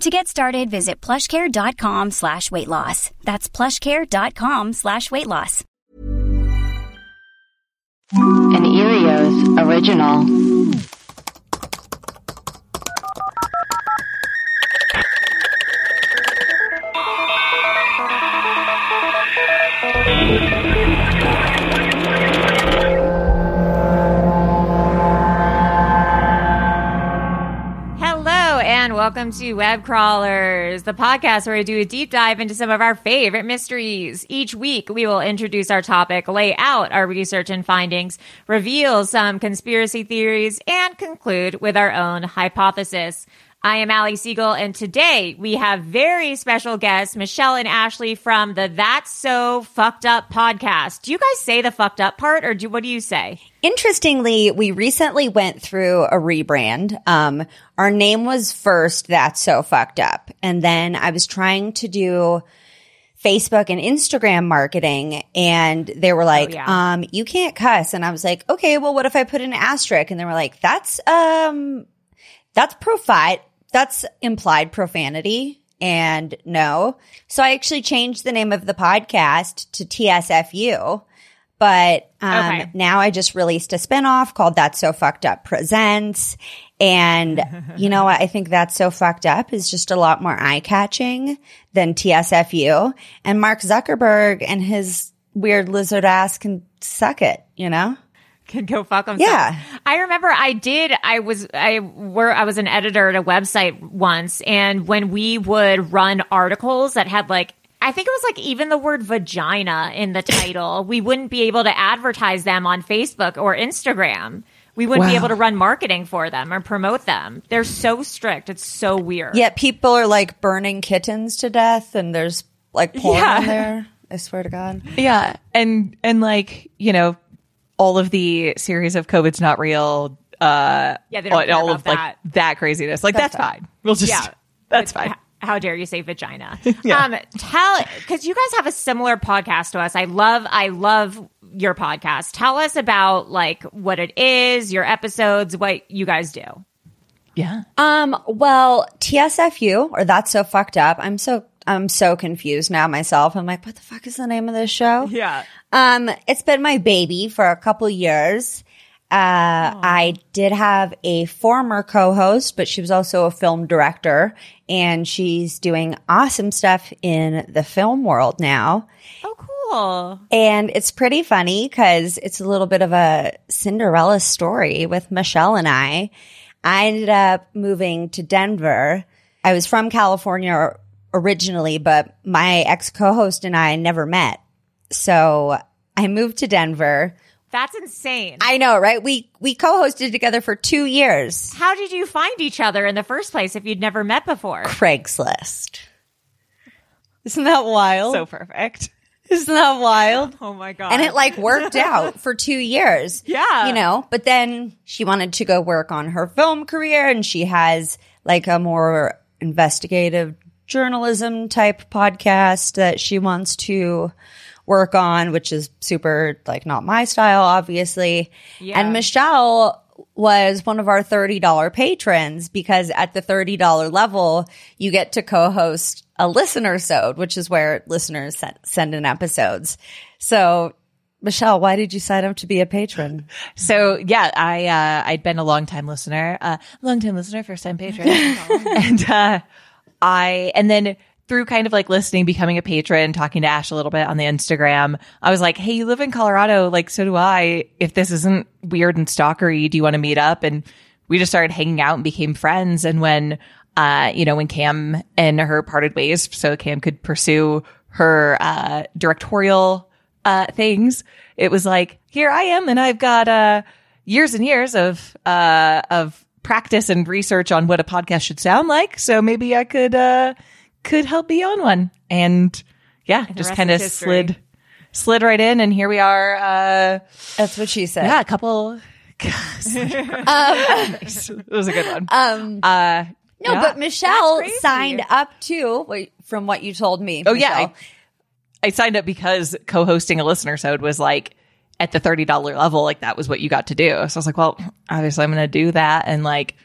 To get started, visit plushcare.com slash weight loss. That's plushcare.com slash weight loss. An Erios original. Welcome to Web Crawlers, the podcast where we do a deep dive into some of our favorite mysteries. Each week, we will introduce our topic, lay out our research and findings, reveal some conspiracy theories, and conclude with our own hypothesis. I am Ali Siegel, and today we have very special guests, Michelle and Ashley from the That's So Fucked Up podcast. Do you guys say the fucked up part, or do what do you say? Interestingly, we recently went through a rebrand. Um, our name was first That's So Fucked Up. And then I was trying to do Facebook and Instagram marketing and they were like, yeah. um, you can't cuss. And I was like, okay, well, what if I put an asterisk? And they were like, that's, um, that's profi, that's implied profanity. And no. So I actually changed the name of the podcast to TSFU. But um, Okay. now I just released a spinoff called That's So Fucked Up Presents. And you know what? I think That's So Fucked Up is just a lot more eye catching than TSFU. And Mark Zuckerberg and his weird lizard ass can suck it, you know? Can go fuck themselves. Yeah. I remember I did. I was I were I was an editor at a website once, and when we would run articles that had like. I think it was like even the word vagina in the title. we wouldn't be able to advertise them on Facebook or Instagram. We wouldn't be able to run marketing for them or promote them. They're so strict. It's so weird. Yet people are like burning kittens to death and there's like porn Yeah. on there. I swear to God. Yeah, and and like you know, all of the series of COVID's not real. Uh, Yeah, they don't all, all about of like that. that craziness. Like that's, fine. We'll just Yeah. that's fine. h- How dare you say vagina? Yeah. Um, tell because you guys have a similar podcast to us. I love, I love your podcast. Tell us about like what it is, your episodes, what you guys do. Yeah. Um, well, TSFU or that's so fucked up. I'm so I'm so confused now myself. I'm like, what the fuck is the name of this show? Yeah. Um, it's been my baby for a couple years. Uh, I did have a former co-host, but she was also a film director and she's doing awesome stuff in the film world now. Oh, cool. And it's pretty funny because it's a little bit of a Cinderella story with Michelle and I. I ended up moving to Denver. I was from California originally, but my ex co host and I never met. So I moved to Denver. That's insane. I know, right? We we co-hosted together for two years. How did you find each other in the first place if you'd never met before? Craigslist. Isn't that wild? So perfect. Isn't that wild? Oh my god. And it like worked out for two years. Yeah. You know, but then she wanted to go work on her film career and she has like a more investigative journalism type podcast that she wants to work on, which is super like not my style, obviously. Yeah. And Michelle was one of our $30 patrons because at the $30 level, you get to co-host a listener sode, which is where listeners send, send in episodes. So Michelle, why did you sign up to be a patron? So yeah, I uh, I'd been a long time listener, uh, long time listener, first time patron, and uh, I and then through kind of like listening, becoming a patron, talking to Ash a little bit on the Instagram, I was like, hey, you live in Colorado, like so do I. If this isn't weird and stalkery, do you want to meet up? And we just started hanging out and became friends. And when uh, you know, when Cam and her parted ways, so Cam could pursue her uh directorial uh, things, it was like, here I am, and I've got uh, years and years of uh, of practice and research on what a podcast should sound like. So maybe I could uh, could help be on one. And yeah, just kind of slid slid right in, and here we are. Uh, That's what she said. yeah, a couple. Nice. it was a good one. Um, Uh, no, yeah. but Michelle signed up too, wait, from what you told me. Oh yeah, I, I signed up because co-hosting a listener sode was like at the thirty dollar level, like that was what you got to do. So I was like, well, obviously I'm going to do that and like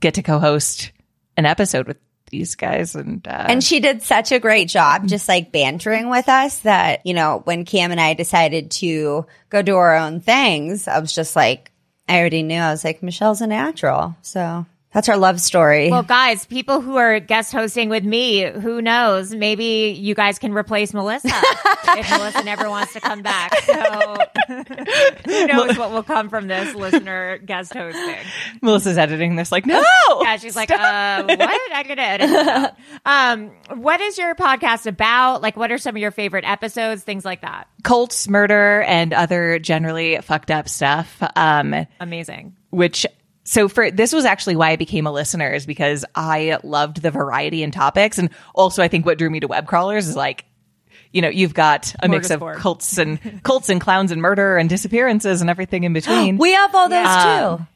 get to co-host an episode with these guys and uh, And she did such a great job just like bantering with us that, you know, when Cam and I decided to go do our own things, I was just like, I already knew. I was like, Michelle's a natural. So that's our love story. Well, guys, people who are guest hosting with me, who knows? Maybe you guys can replace Melissa if Melissa never wants to come back. So who knows what will come from this listener guest hosting? Melissa's editing this like no. Yeah, she's like, uh, what? I'm gonna edit. Um, what is your podcast about? Like, what are some of your favorite episodes? Things like that. cults, murder, and other generally fucked up stuff. Um, Amazing. which so for this was actually why I became a listener is because I loved the variety in topics, and also I think what drew me to web crawlers is like, you know, you've got a mix of Smorgasbord. cults and cults and clowns and murder and disappearances and everything in between. we have all those Um,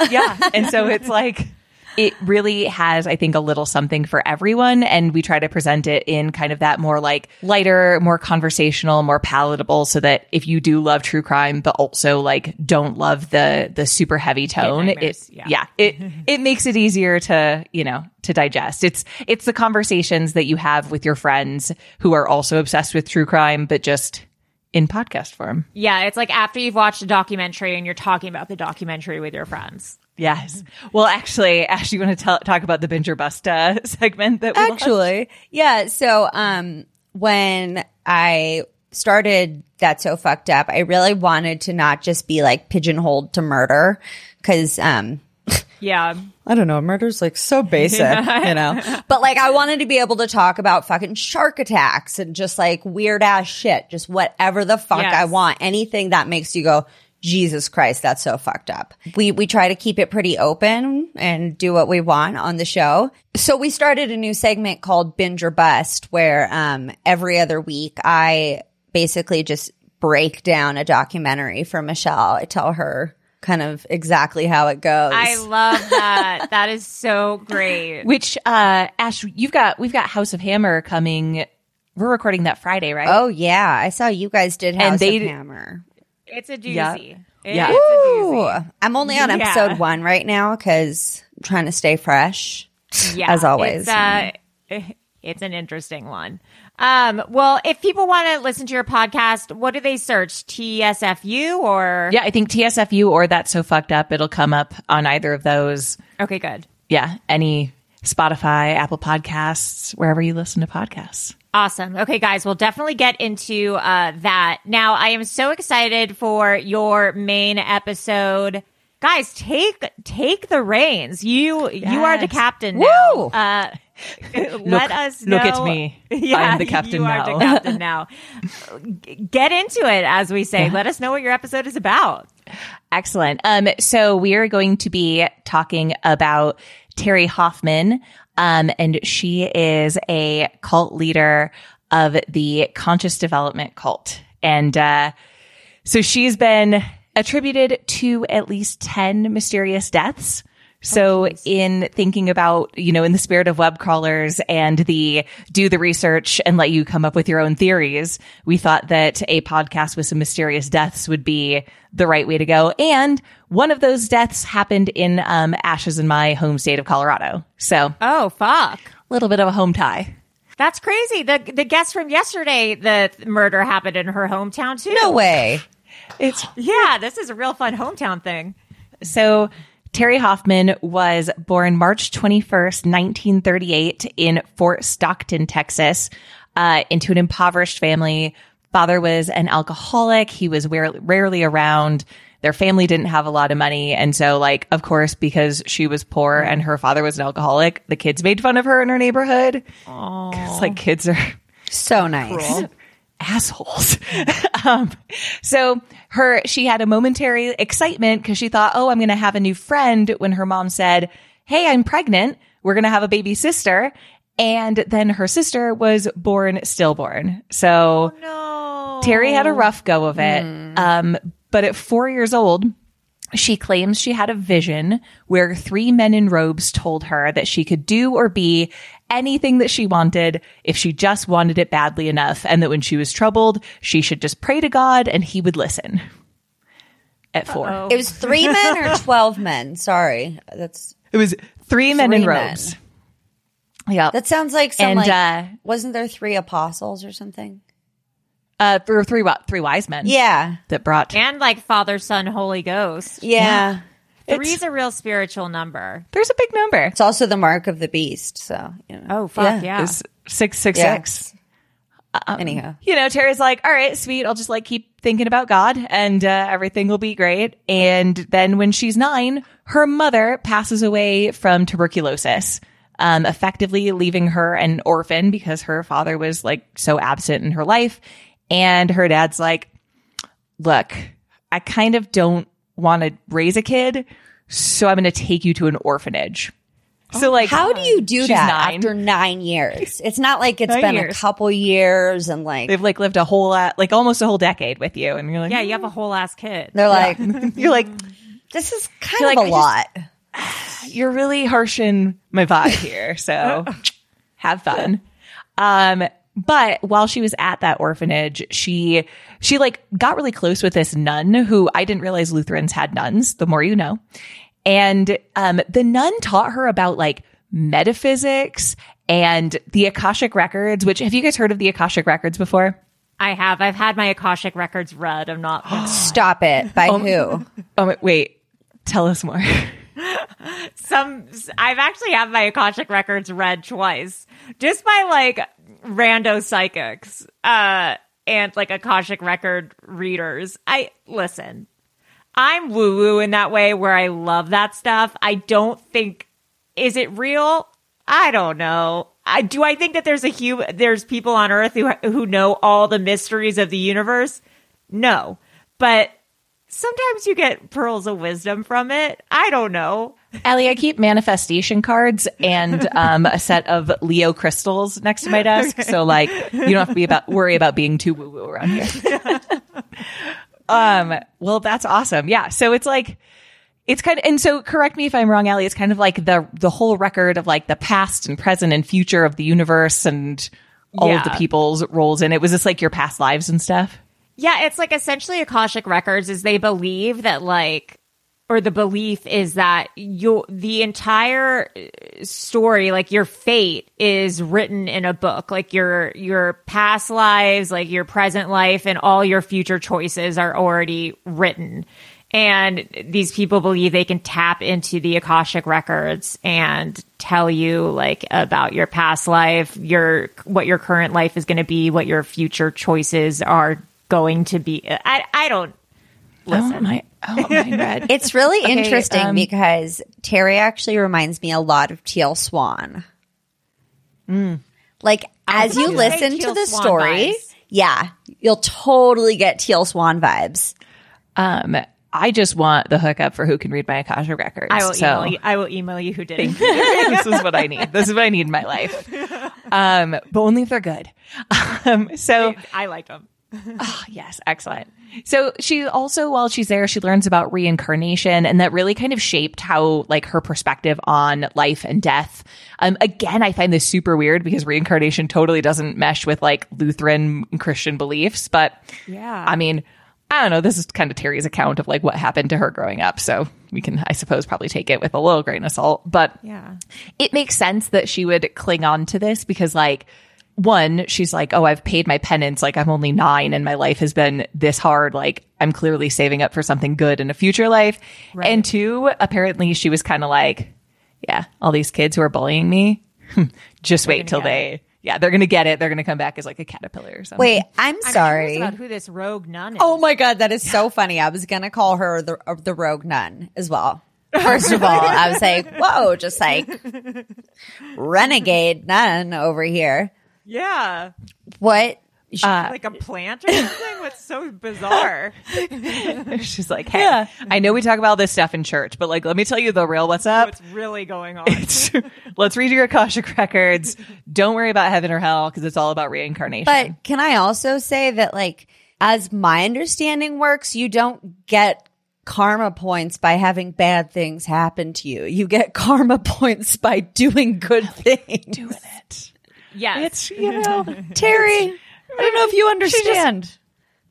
too. yeah, and so it's like it really has, I think, a little something for everyone, and we try to present it in kind of that more like lighter, more conversational, more palatable, so that if you do love true crime, but also like don't love the the super heavy tone, it yeah. yeah, it it makes it easier to you know to digest. It's it's the conversations that you have with your friends who are also obsessed with true crime, but just in podcast form. Yeah, it's like after you've watched a documentary and you're talking about the documentary with your friends. Yes. Well, actually, Ash, you want to tell, talk about the Binger or bust uh, segment that we? Actually, yeah. So, um, when I started That's So Fucked Up, I really wanted to not just be like pigeonholed to murder because, um, Yeah. I don't know. Murder's like so basic, you know. But like, I wanted to be able to talk about fucking shark attacks and just like weird ass shit, just whatever the fuck Yes. I want. Anything that makes you go, Jesus Christ, that's so fucked up. We we try to keep it pretty open and do what we want on the show. So we started a new segment called Binge or Bust, where um every other week I basically just break down a documentary for Michelle. I tell her kind of exactly how it goes. I love that. that is so great. Which uh Ash, you've got we've got House of Hammer coming. We're recording that Friday, right? Oh yeah, I saw you guys did House And they- of Hammer. It's a doozy. Yeah. It's Yeah. a doozy. I'm only on Yeah. episode one right now because I'm trying to stay fresh. Yeah, as always. It's, uh, it's an interesting one. Um, well, if people want to listen to your podcast, what do they search? TSFU or? Yeah, I think TSFU or That's So Fucked Up, it'll come up on either of those. Okay, good. Yeah, any Spotify, Apple Podcasts, wherever you listen to podcasts. Awesome. Okay, guys, we'll definitely get into uh, that. Now, I am so excited for your main episode. Guys, take take the reins. You you are the Yes. captain now. Woo! Uh, Let Look- us know. look at me. I'm the captain you now. Are the captain now. Get into it, as we say. Let us know what your episode is about. Excellent. Um, so we are going to be talking about Terry Hoffman. Um, and she is a cult leader of the conscious development cult. And, uh, so she's been attributed to at least 10 mysterious deaths. So in thinking about, you know, in the spirit of web crawlers and the do the research and let you come up with your own theories, we thought that a podcast with some mysterious deaths would be the right way to go. And one of those deaths happened in um, Ashes in my home state of Colorado. So Oh, fuck. A little bit of a home tie. That's crazy. The the guest from yesterday, the murder happened in her hometown too. No way. It's Yeah, this is a real fun hometown thing. So Terry Hoffman was born March 21st, 1938 in Fort Stockton, Texas, uh, into an impoverished family. Father was an alcoholic. He was rare- rarely around. Their family didn't have a lot of money. And so, like, of course, because she was poor and her father was an alcoholic, the kids made fun of her in her neighborhood. Cause like kids are So nice. assholes. um, so her, she had a momentary excitement because she thought, oh, I'm going to have a new friend when her mom said, Hey, I'm pregnant. We're going to have a baby sister. And then her sister was born stillborn. So No. Terry had a rough go of it. Um, but at four years old, she claims she had a vision where three men in robes told her that she could do or be anything that she wanted if she just wanted it badly enough. And that when she was troubled, she should just pray to God and he would listen. At 4 It was three men or 12 men. Sorry. That's It was three men in Three men. robes. Yeah. that sounds like some And, like uh, wasn't there three apostles or something? Uh, there were three, three wise men Yeah. that brought, and like Father, Son, Holy Ghost. Yeah. Three's a real spiritual number. there's a big number. It's also the mark of the beast, so you know. Oh fuck yeah. It's six, six, Yeah. six. Anyhow. you know, Terry's like, all right, sweet. I'll just like keep thinking about God and uh, everything will be great. And then when she's nine, her mother passes away from tuberculosis, um, effectively leaving her an orphan because her father was like so absent in her life. And her dad's like, look, I kind of don't want to raise a kid. So I'm going to take you to an orphanage. So like, How do you do that nine. after nine years? It's not like it's Nine been a couple years and like They've like lived a whole, lot, like almost a whole decade with you. And you're like, yeah, you have a whole ass kid. they're like, you're like, this is kind You're of like, a I just- lot. you're really harshing my vibe here. So have fun. Um, but while she was at that orphanage, she, she like got really close with this nun who I didn't realize Lutherans had nuns. The more you know. And, um, the nun taught her about like metaphysics and the Akashic records, which have you guys heard of the Akashic records before? I have. I've had my Akashic records read. I'm not. Stop it. By who? Oh, wait, wait, tell us more. some I've actually had my Akashic records read twice just by like rando psychics uh and like Akashic record readers. I listen. I'm woo woo in that way where I love that stuff. I don't think is it real? I don't know. I do I think that there's a human there's people on earth who who know all the mysteries of the universe? No. But sometimes you get pearls of wisdom from it. I don't know. Ellie, I keep manifestation cards and um, a set of Leo crystals next to my desk. So like you don't have to be about worry about being too woo woo around here. um, well, that's awesome. Yeah. So it's like it's kind of and so correct me if I'm wrong, Ellie. It's kind of like the the whole record of like the past and present and future of the universe and all of the people's roles And it. Was just like your past lives and stuff? Yeah, it's like essentially Akashic Records is they believe that like or the belief is that you the entire uh, story like your fate is written in a book. Like your your past lives like your present life and all your future choices are already written. And these people believe they can tap into the akashic records and tell you like about your past life your what your current life is going to be what your future choices are going to be i i don't Oh my! Oh my red. It's really Okay, interesting um, because Terry actually reminds me a lot of Teal Swan. Like as you listen to the swan story, vibes. yeah, you'll totally get teal swan vibes. Um, I just want the hookup for who can read my Akasha records. I will so email you. I will email you who did. it. this is what I need. This is what I need in my life. Um, but only if they're good. Um, so I liked them. yes, excellent. So she also, while she's there, she learns about reincarnation, and that really kind of shaped how, like, her perspective on life and death. Um, again, I find this super weird because reincarnation totally doesn't mesh with like Lutheran Christian beliefs. But Yeah. I mean, I don't know. This is kind of Terry's account of like what happened to her growing up, so we can, I suppose, probably take it with a little grain of salt. But Yeah. it makes sense that she would cling on to this because like one she's like oh i've paid my penance like i'm only nine and my life has been this hard like i'm clearly saving up for something good in a future life and two apparently she was kind of like yeah all these kids who are bullying me just wait till get they yeah they're gonna get it they're gonna come back as like a caterpillar or something Wait, I'm I'm sorry. about who this rogue nun is. Oh my god, that is so funny. I was gonna call her the uh, the rogue nun as well. First of all, I was like, whoa, just like renegade nun over here. Yeah, What? Uh, like a plant or something. What's so bizarre? she's like hey i know we talk about this stuff in church but like let me tell you the real what's up What's really going on? let's read your akashic records don't worry about heaven or hell because it's all about reincarnation But can I also say that, like, as my understanding works, you don't get karma points by having bad things happen to you. You get karma points by doing good things. doing it yes. it's you know Terry, I don't know if you understand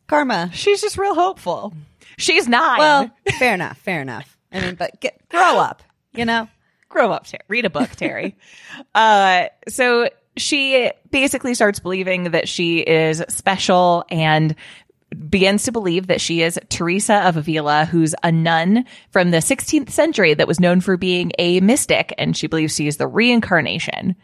karma. she's just real hopeful she's nine Well, fair enough, fair enough. I mean, but get, grow up, you know? grow up Terry. read a book terry uh so she basically starts believing that she is special and begins to believe that she is Teresa of Avila, who's a nun from the 16th century that was known for being a mystic, and she believes she is the reincarnation.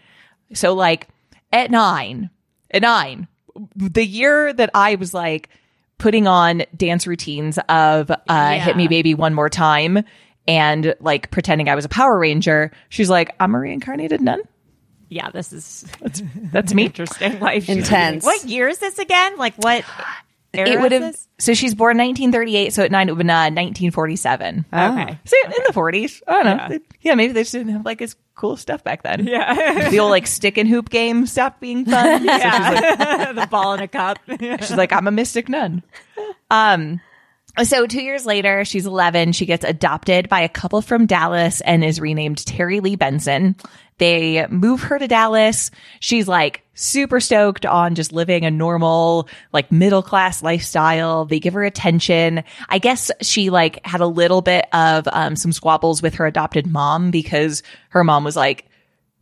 So, like, at nine, at nine, the year that I was like putting on dance routines of uh, Hit Me Baby One More Time and like pretending I was a Power Ranger, she's like, I'm a reincarnated nun. Yeah, this is That's me. interesting. Life Intense. What year is this again? Like what? Era it would have. So she's born 1938. So at nine, it would have been uh, 1947. Okay. So in the 40s. I don't know. Yeah. yeah, maybe they just didn't have like as cool stuff back then. Yeah. The old like stick and hoop game stopped being fun. So she's, like, the ball in a cup. she's like, I'm a mystic nun. Um, so two years later, she's 11. She gets adopted by a couple from Dallas and is renamed Terry Lee Benson. They move her to Dallas. She's like super stoked on just living a normal, like middle class lifestyle. They give her attention. I guess she like had a little bit of um, some squabbles with her adopted mom because her mom was like,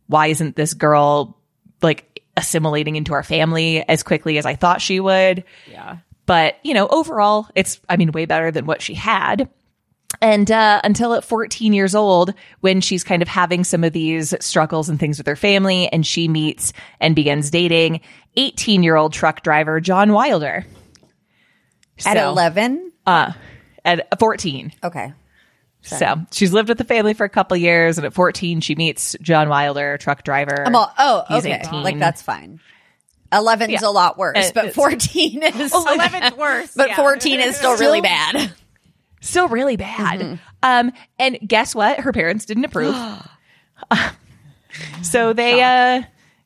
why isn't this girl like assimilating into our family as quickly as I thought she would? yeah. But, you know, overall, it's, I mean, way better than what she had. And uh, until at 14 years old, when she's kind of having some of these struggles and things with her family, and she meets and begins dating 18 year old truck driver John Wilder. At So, 11? Uh, at 14. Okay. So she's lived with the family for a couple years, and at 14, she meets John Wilder, truck driver. I'm all, oh, He's okay. 18. Like, that's fine. 11's Yeah. a lot worse, Uh, but 14 is. 11th worse. but yeah. 14 is still really bad. Still really bad. Mm-hmm. Um, and guess what? Her parents didn't approve. so they uh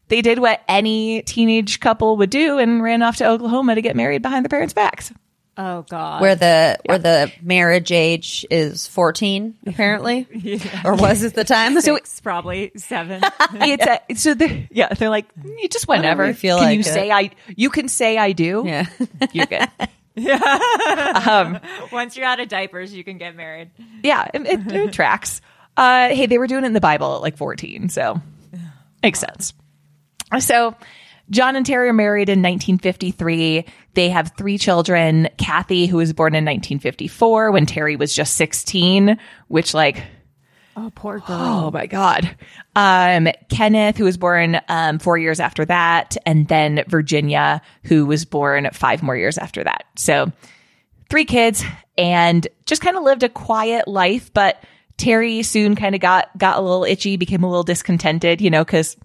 they did what any teenage couple would do and ran off to Oklahoma to get married behind their parents' backs. Oh God. Where the where the marriage age is 14 apparently or was at the time so Six, probably seven. It's a, so they yeah, they're like you just whenever you feel can like you it. say I you can say I do. yeah You're good. Once you're out of diapers, you can get married. Yeah, it, it, it tracks. Uh, hey, they were doing it in the Bible at like 14, so makes sense. So, John and Terry are married in 1953. They have three children. Kathy, who was born in 1954 when Terry was just 16, which like Oh, poor girl. Oh my God. Um, Kenneth, who was born um, four years after that, and then Virginia, who was born five more years after that. So three kids and just kind of lived a quiet life. But Terry soon kind of got got a little itchy, became a little discontented, you know, because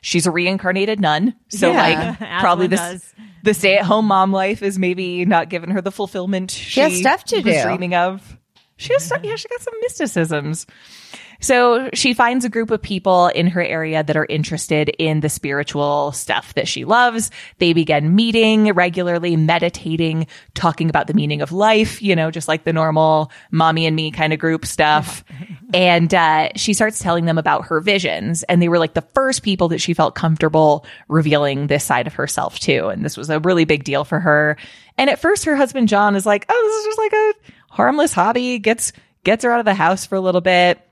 she's a reincarnated nun. So Yeah. like probably this does. the stay at home mom life is maybe not giving her the fulfillment she, has stuff to was do. dreaming of. She has stuff, yeah, she got some mysticisms. So she finds a group of people in her area that are interested in the spiritual stuff that she loves. They begin meeting regularly, meditating, talking about the meaning of life, you know, just like the normal mommy and me kind of group stuff. and uh, she starts telling them about her visions. And they were like the first people that she felt comfortable revealing this side of herself to. And this was a really big deal for her. And at first, her husband, John, is like, oh, this is just like a harmless hobby, gets, gets her out of the house for a little bit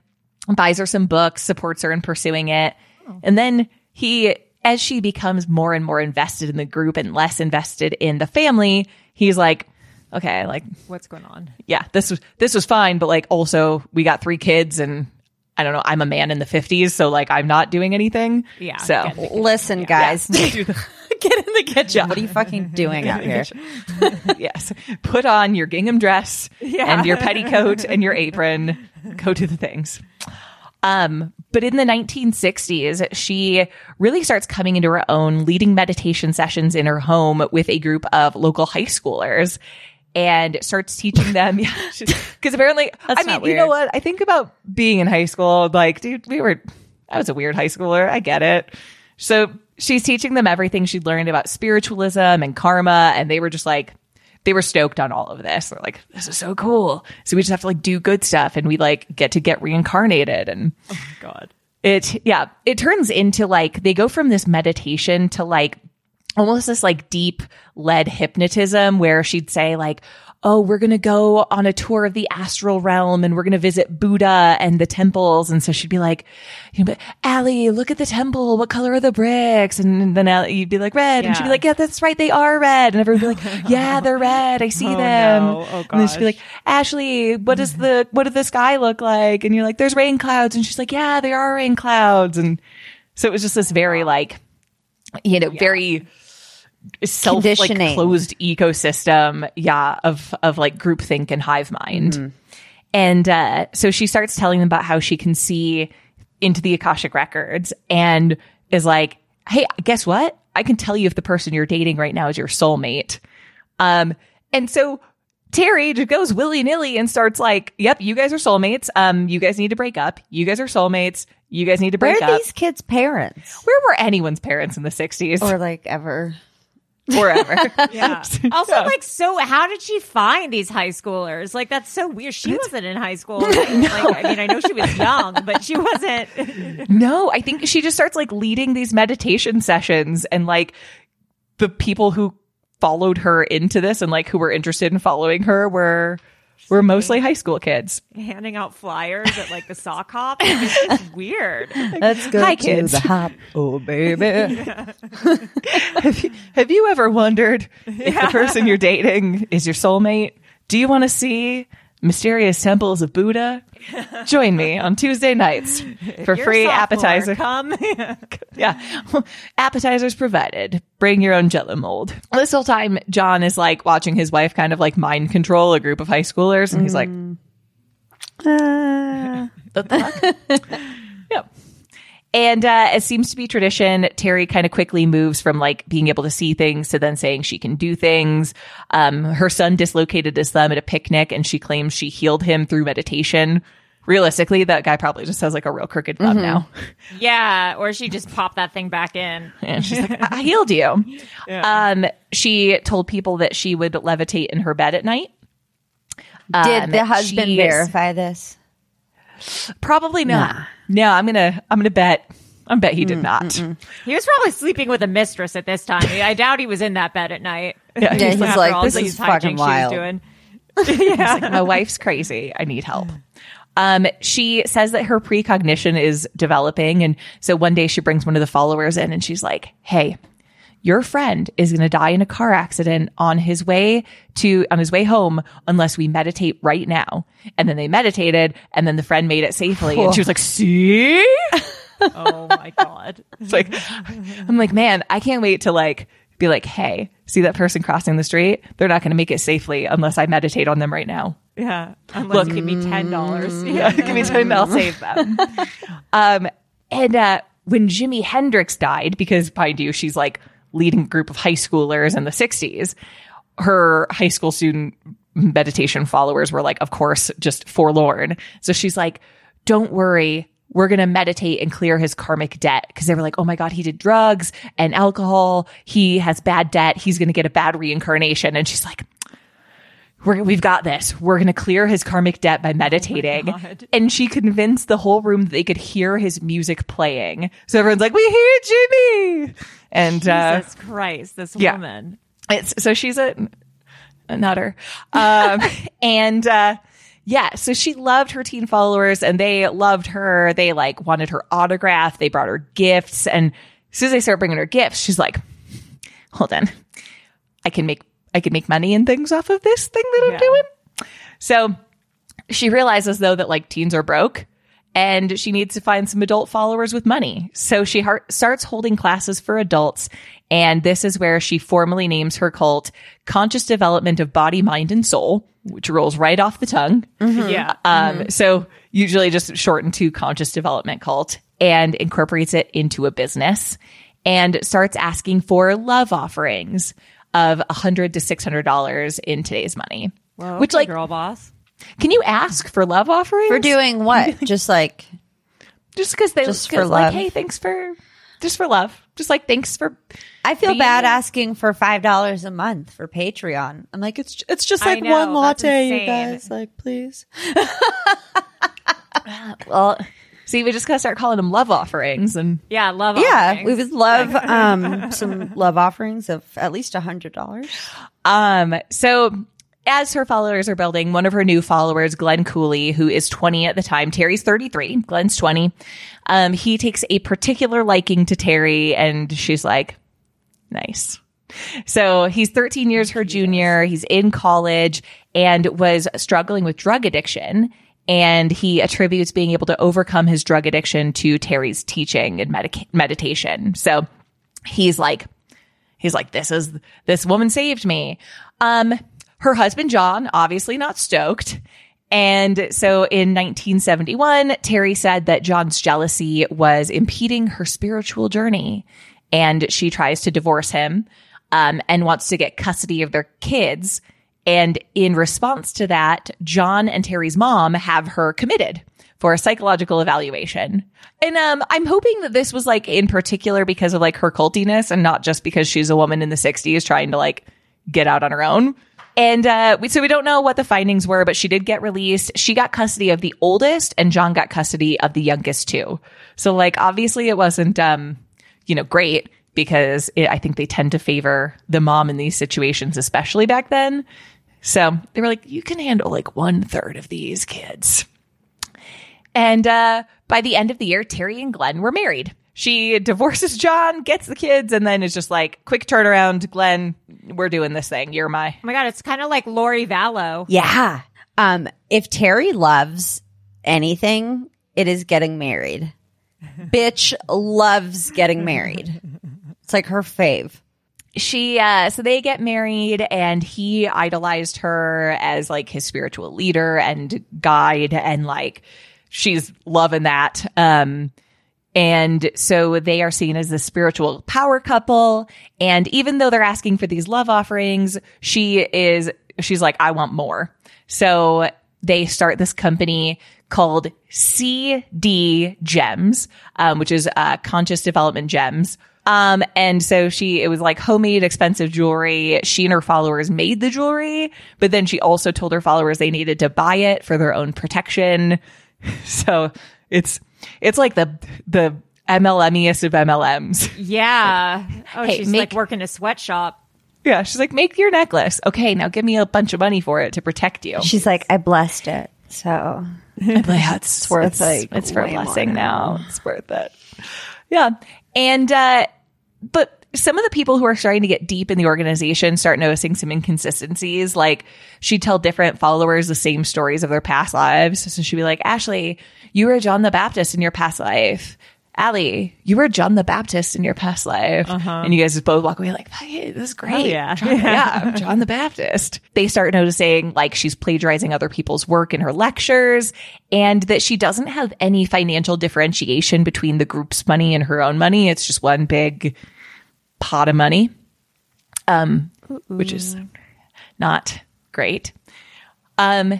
buys her some books, supports her in pursuing it. Oh. And then he, as she becomes more and more invested in the group and less invested in the family, he's like, okay, like, What's going on? yeah, this was, this was fine. But like, also we got three kids and I don't know, I'm a man in the fifties. So like, I'm not doing anything. Yeah, So Listen, guys, get in the kitchen. what are you fucking doing out here? yes. Put on your gingham dress and your petticoat and your apron. Go do the things. Um, but in the 1960s, she really starts coming into her own, leading meditation sessions in her home with a group of local high schoolers and starts teaching them. Because apparently, I mean, you know what? I think about being in high school, like, dude, we were, I was a weird high schooler. I get it. So she's teaching them everything she'd learned about spiritualism and karma. And they were just like, they were stoked on all of this. They're like, this is so cool. So we just have to like do good stuff and we like get to get reincarnated. And God. it, yeah, it turns into like, they go from this meditation to like almost this like deep led hypnotism where she'd say like, Oh, we're going to go on a tour of the astral realm and we're going to visit Buddha and the temples. And so she'd be like, you know, but Allie, look at the temple. What color are the bricks? And then you'd be like, red. And she'd be like, yeah, that's right. They are red. And everyone would be like, yeah, they're red. I see Oh, them. no. Oh, and then she'd be like, Ashley, what does mm-hmm. the, what does the sky look like? And you're like, there's rain clouds. And she's like, yeah, there are rain clouds. And so it was just this very like, you know, very self like closed ecosystem, yeah, of of like groupthink and hive mind. And uh, so she starts telling them about how she can see into the Akashic records and is like, "Hey, guess what? I can tell you if the person you're dating right now is your soulmate." Um, and so Terry just goes willy nilly and starts like, "Yep, you guys are soulmates. Um, you guys need to break up. You guys are soulmates. You guys need to Where break are up." these kids' parents? Where were anyone's parents in the '60s Or like ever? Forever? Yeah. Also, like, so how did she find these high schoolers? Like, that's so weird. She wasn't in high school. Right? Like, I mean, I know she was young, but she wasn't. No, I think she just starts like leading these meditation sessions and like the people who followed her into this and like who were interested in following her were were mostly high school kids. handing out flyers at like the sock hop. It's weird. Let's go Hi, to kids. the hop. Oh, baby. have, you, have you ever wondered if the person you're dating is your soulmate? Do you want to see mysterious temples of Buddha? Join me on Tuesday nights for free sophomore, appetizer. Come. yeah. Appetizers provided. Bring your own jello mold. This whole time, John is like watching his wife kind of like mind control a group of high schoolers. And he's like, Uh, what the fuck? yep. And uh, it seems to be tradition. Terry kind of quickly moves from like being able to see things to then saying she can do things. Um, her son dislocated his thumb at a picnic and she claims she healed him through meditation. Realistically, that guy probably just has like a real crooked thumb now. yeah. Or she just popped that thing back in. And she's like, I healed you. Um, she told people that she would levitate in her bed at night. Did Um, the husband verify this? Probably not. No, I'm gonna I'm gonna bet I bet he did mm, not. Mm, mm. He was probably sleeping with a mistress at this time. I doubt he was in that bed at night. Yeah, Yeah, he's After like, all this these is fucking hijinks she was wild. doing. My wife's crazy. I need help. Um, she says that her precognition is developing. And so one day she brings one of the followers in and she's like, Hey, your friend is going to die in a car accident on his way to, on his way home unless we meditate right now. And then they meditated and then the friend made it safely. And she was like, see? Oh my god. It's like, I'm like, man, I can't wait to like be like, Hey, see that person crossing the street? They're not going to make it safely unless I meditate on them right now. Yeah. Unless you give me ten dollars. Yeah, give me ten. I'll save them. um, and uh, when Jimi Hendrix died, because mind you, she's like leading group of high schoolers in the 60s, her high school student meditation followers were like, of course, just forlorn. So she's like, don't worry. We're going to meditate and clear his karmic debt. Cause they were like, oh my God, he did drugs and alcohol. He has bad debt. He's going to get a bad reincarnation. And she's like, we're, we've got this. We're going to clear his karmic debt by meditating. and she convinced the whole room that they could hear his music playing. So everyone's like, we hear Jimi. And, uh, Jesus Christ, this yeah. woman. it's, so she's a, a nutter. Um, and, uh, yeah, so she loved her teen followers and they loved her. They like wanted her autograph. They brought her gifts. And as soon as they start bringing her gifts, she's like, hold on. I can make, I can make money and things off of this thing that I'm Yeah. doing. So she realizes though that like teens are broke and she needs to find some adult followers with money. So she har- starts holding classes for adults. And this is where she formally names her cult Conscious Development of Body, Mind, and Soul, which rolls right off the tongue. Yeah. Um, So usually just shortened to Conscious Development Cult and incorporates it into a business and starts asking for love offerings of a hundred to six hundred dollars in today's money. Well, Which like, girl boss. can you ask for love offerings For doing what? Just like just because they Just 'cause for like, love. hey, thanks for just for love, just like thanks for. I feel Being- bad asking for five dollars a month for Patreon. I'm like, it's it's just like know, one latte, you guys. Like, please. Well, see, we just gotta start calling them love offerings, and Yeah, love offerings. Yeah, offerings. we would love um some love offerings of at least a hundred dollars. Um, so as her followers are building, one of her new followers, Glenn Cooley, who is 20 at the time, Terry's 33, Glenn's 20. Um, he takes a particular liking to Terry and she's like, nice. So he's 13 years her junior. He's in college and was struggling with drug addiction. And he attributes being able to overcome his drug addiction to Terry's teaching and medica- meditation. So he's like, He's like, this is, this woman saved me. Um, her husband, John, obviously not stoked. And so in 1971, Terry said that John's jealousy was impeding her spiritual journey. And she tries to divorce him, um, and wants to get custody of their kids. And in response to that, John and Terry's mom have her committed for a psychological evaluation. And um, I'm hoping that this was like in particular because of like her cultiness and not just because she's a woman in the 60s trying to like get out on her own. And uh, we, so we don't know what the findings were, but she did get released. She got custody of the oldest, and John got custody of the youngest too. So like obviously it wasn't um, you know great because it, I think they tend to favor the mom in these situations, especially back then. So they were like, you can handle like one third of these kids. And uh, by the end of the year, Terry and Glenn were married. She divorces John, gets the kids, and then is just like, quick turnaround. Glenn, we're doing this thing. You're my. Oh my god, it's kind of like Lori Vallow. Yeah. Um, if Terry loves anything, it is getting married. Bitch loves getting married. It's like her fave. She, uh, so they get married and he idolized her as like his spiritual leader and guide and like she's loving that. Um, and so they are seen as the spiritual power couple. And even though they're asking for these love offerings, she is, she's like, I want more. So they start this company called CD Gems, um, which is uh, Conscious Development Gems. Um, and so she, it was like homemade expensive jewelry. She and her followers made the jewelry, but then she also told her followers they needed to buy it for their own protection. So it's, it's like the, the MLMiest of MLMs. Yeah. Oh, Hey, she's make- like working a sweatshop. Yeah. She's like, make your necklace. Okay. Now give me a bunch of money for it to protect you. She's like, I blessed it. So yeah, it's, worth, it's, like, it's for a blessing now. now. It's worth it. Yeah. And, uh, but some of the people who are starting to get deep in the organization start noticing some inconsistencies. Like she'd tell different followers the same stories of their past lives. So she'd be like, Ashley, you were John the Baptist in your past life. Allie, you were John the Baptist in your past life. And you guys just both walk away like, hey, this is great. Uh-huh. Oh, yeah. John, yeah, I'm John the Baptist. They start noticing like she's plagiarizing other people's work in her lectures and that she doesn't have any financial differentiation between the group's money and her own money. It's just one big pot of money, um, which is not great. Um,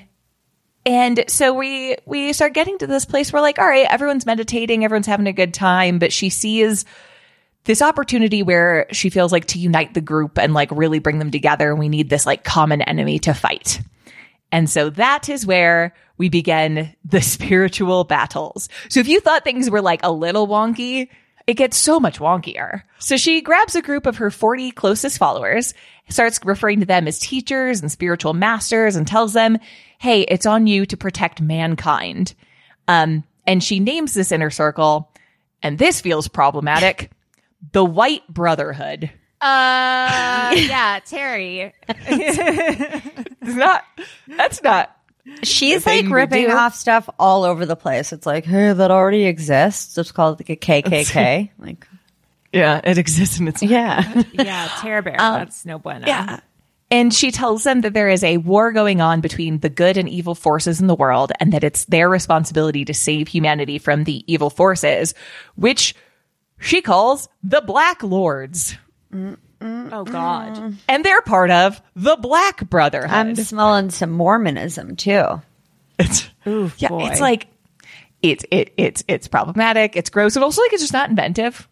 and so we we start getting to this place where like, all right, everyone's meditating, everyone's having a good time, but she sees this opportunity where she feels like to unite the group and like really bring them together. And we need this like common enemy to fight. And so that is where we begin the spiritual battles. So if you thought things were like a little wonky, it gets so much wonkier. So she grabs a group of her 40 closest followers, starts referring to them as teachers and spiritual masters and tells them, Hey, it's on you to protect mankind. Um, and she names this inner circle, and this feels problematic. The White Brotherhood. Uh, yeah, Terry. It's not, that's not She's like ripping do. off stuff all over the place. It's like, hey, that already exists. It's called like a KKK. like, Yeah, it exists and it's yeah. Yeah, Terror Bear. That's no bueno. Yeah. And she tells them that there is a war going on between the good and evil forces in the world and that it's their responsibility to save humanity from the evil forces, which she calls the Black Lords. Oh God. And they're part of the Black Brotherhood. I'm smelling some Mormonism too. it's, yeah, boy. it's like it's it it's it's problematic, it's gross, and also like it's just not inventive.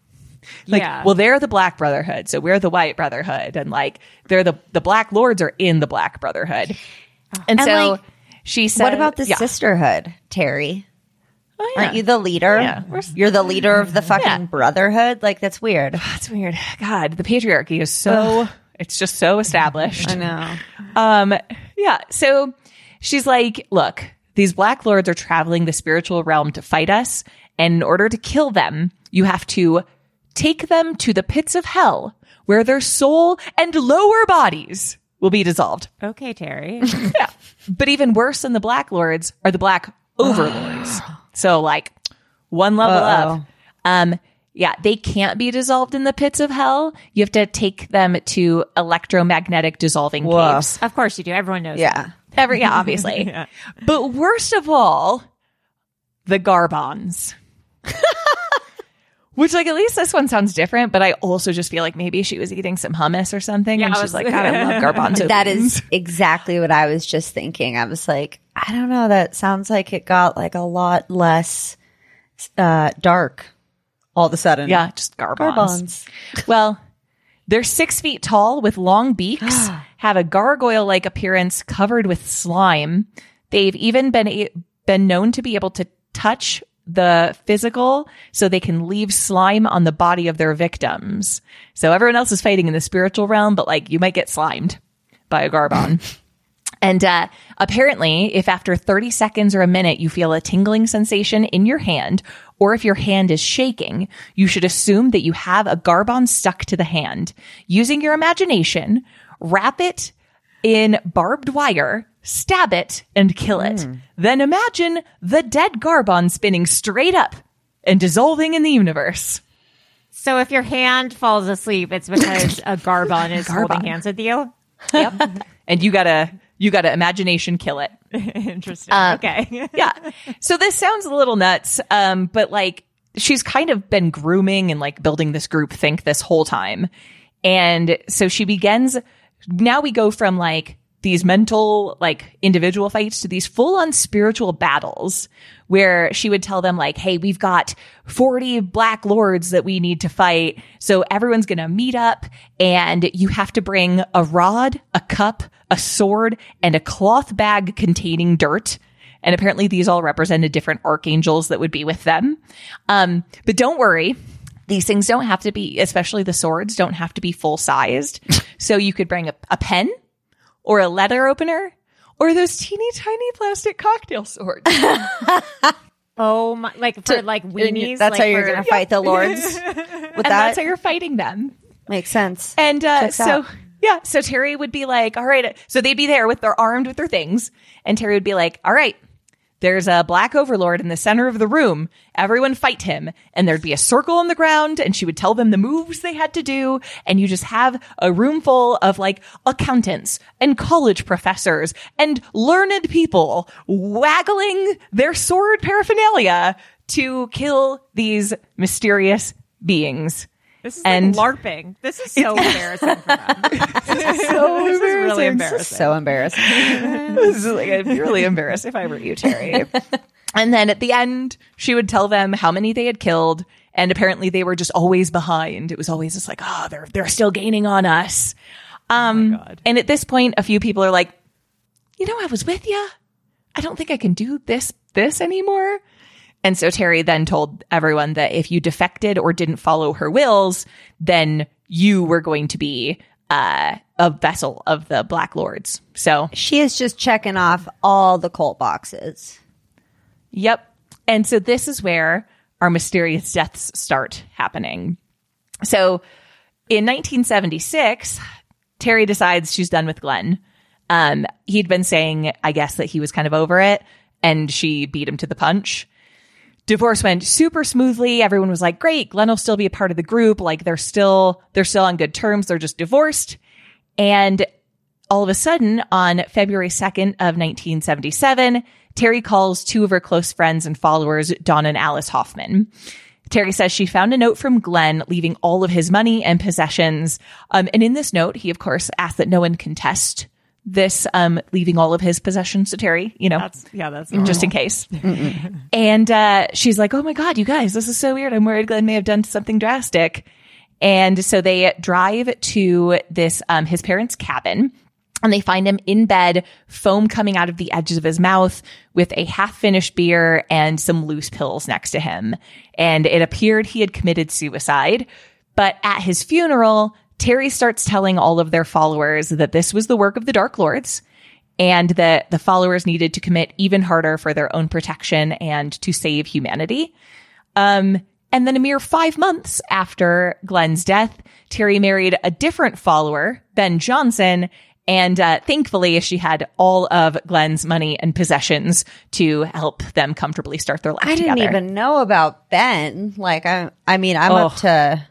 Like, Yeah. well, they're the Black Brotherhood, so we're the White Brotherhood, and like they're the the Black Lords are in the Black Brotherhood, and, And, so like, she said, what about the yeah. sisterhood, Terry? Oh, yeah. Aren't you the leader? Yeah, You're the leader of the fucking Yeah. brotherhood. Like that's weird. That's weird. God, the patriarchy is so it's just so established. I know. Um, yeah. So she's like, look, these black lords are traveling the spiritual realm to fight us. And in order to kill them, you have to take them to the pits of hell where their soul and lower bodies will be dissolved. Okay, Terry. Yeah. But even worse than the black lords are the black overlords. so like one level Uh-oh. up. Um, yeah, they can't be dissolved in the pits of hell. You have to take them to electromagnetic dissolving Woof. caves. of course you do. Everyone knows. Yeah. Every, yeah, obviously. yeah. But worst of all, the Garbons. Which, like, at least this one sounds different, but I also just feel like maybe she was eating some hummus or something. Yeah, and I she's was- like, God, I love garbanzo. That beans." is exactly what I was just thinking. I was like, I don't know. That sounds like it got like a lot less uh, dark all of a sudden. Yeah, just garbons. Garbons. Well, they're six feet tall with long beaks, have a gargoyle like appearance covered with slime. They've even been a- been known to be able to touch the physical so they can leave slime on the body of their victims. So everyone else is fighting in the spiritual realm, but like you might get slimed by a garbon. And uh, apparently, if after 30 seconds or a minute you feel a tingling sensation in your hand, or if your hand is shaking, you should assume that you have a garbon stuck to the hand. Using your imagination, wrap it in barbed wire, stab it, and kill it. Then imagine the dead garbon spinning straight up and dissolving in the universe. So if your hand falls asleep, it's because a Garbon is holding hands with you. Yep. and you gotta, you gotta imagination kill it. Interesting. Uh, okay. yeah. So this sounds a little nuts, um, but like she's kind of been grooming and like building this group think this whole time. And so she begins, now we go from like these mental, like individual fights to these full on spiritual battles where she would tell them like, Hey, we've got 40 black lords that we need to fight. So everyone's going to meet up and you have to bring a rod, a cup, a sword and a cloth bag containing dirt. And apparently these all represented different archangels that would be with them. Um, but don't worry. These things don't have to be, especially the swords, don't have to be full sized. so you could bring a, a pen or a letter opener or those teeny tiny plastic cocktail swords. Oh my! Like for like weenies. That's like how you're for- going to fight the lords with and that. that's how you're fighting them. Makes sense. And uh, Checks so, out. yeah, so Terry would be like, all right. So they'd be there with their armed with their things. And Terry would be like, all right, there's a black overlord in the center of the room. Everyone fight him. And there'd be a circle on the ground and she would tell them the moves they had to do. And you just have a room full of like accountants and college professors and learned people waggling their sword paraphernalia to kill these mysterious beings. This is And- like LARPing. This is so embarrassing for them. So this is really embarrassing. So embarrassing. this is like I'd be really embarrassed if I were you, Terry. and then at the end, she would tell them how many they had killed, and apparently they were just always behind. It was always just like, oh, they're they're still gaining on us. Um, and at this point, a few people are like, you know, I was with you. I don't think I can do this this anymore. And so Terry then told everyone that if you defected or didn't follow her wills, then you were going to be uh, a vessel of the Black Lords. So She is just checking off all the cult boxes. Yep. And so this is where our mysterious deaths start happening. So in 1976, Terry decides she's done with Glenn. Um, he'd been saying, I guess, that he was kind of over it, and she beat him to the punch. Divorce went super smoothly. Everyone was like, great, Glenn will still be a part of the group. Like they're still, they're still on good terms. They're just divorced. And all of a sudden, on February 2nd of 1977, Terry calls two of her close friends and followers, Don and Alice Hoffman. Terry says she found a note from Glenn leaving all of his money and possessions. Um, and in this note, he, of course, asked that no one contest this, um, leaving all of his possessions to Terry, you know, That's yeah, that's just in case. and uh, she's like, "Oh my god, you guys, this is so weird. I'm worried Glenn may have done something drastic." And so they drive to this um, his parents' cabin, and they find him in bed, foam coming out of the edges of his mouth, with a half-finished beer and some loose pills next to him. And it appeared he had committed suicide. But at his funeral, Terry starts telling all of their followers that this was the work of the Dark Lords and that the followers needed to commit even harder for their own protection and to save humanity. Um, and then a mere five months after Glenn's death, Terry married a different follower, Ben Johnson, and uh, thankfully she had all of Glenn's money and possessions to help them comfortably start their life I didn't even know about Ben. Like I, I mean, I'm up Oh. to.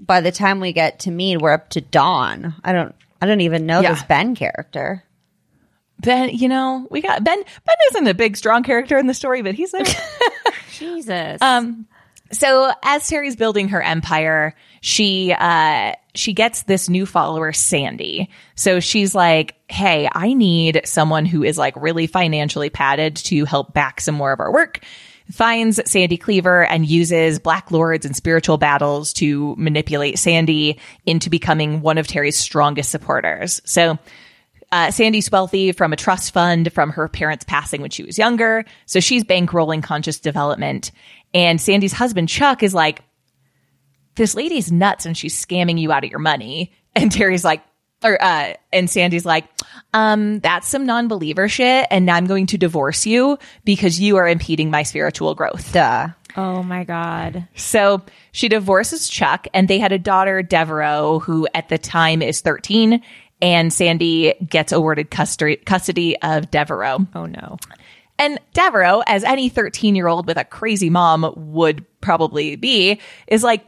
By the time we get to Mead, we're up to Don. I don't. I don't even know Yeah. this Ben character. Ben, you know, we got Ben. Ben isn't a big, strong character in the story, but he's there. Jesus. Um, so as Terry's building her empire, she uh she gets this new follower, Sandy. So she's like, "Hey, I need someone who is like really financially padded to help back some more of our work." Finds Sandy Cleaver and uses Black Lords and spiritual battles to manipulate Sandy into becoming one of Terry's strongest supporters. So uh, Sandy's wealthy from a trust fund from her parents passing when she was younger. So she's bankrolling conscious development. And Sandy's husband, Chuck, is like, this lady's nuts and she's scamming you out of your money. And Terry's like, or, uh, and Sandy's like, um, that's some non-believer shit. And now I'm going to divorce you because you are impeding my spiritual growth. Duh. oh my god. So she divorces Chuck, and they had a daughter, Devereaux, who at the time is 13. And Sandy gets awarded custody, custody of Devereaux. Oh no. And Devereaux, as any 13 year old with a crazy mom would probably be, is like,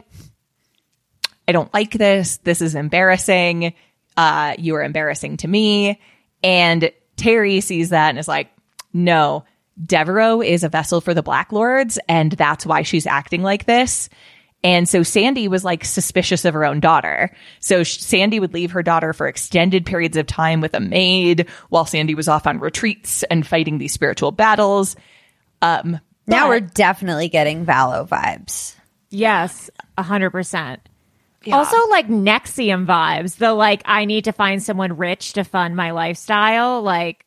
I don't like this. This is embarrassing. Uh, you are embarrassing to me. And Terry sees that and is like, no, Devereaux is a vessel for the Black Lords, and that's why she's acting like this. And so Sandy was like suspicious of her own daughter. So sh- Sandy would leave her daughter for extended periods of time with a maid while Sandy was off on retreats and fighting these spiritual battles. Um, now but- we're definitely getting Valo vibes. Yes, 100%. Yeah. Also, like NXIVM vibes. The like, I need to find someone rich to fund my lifestyle. Like,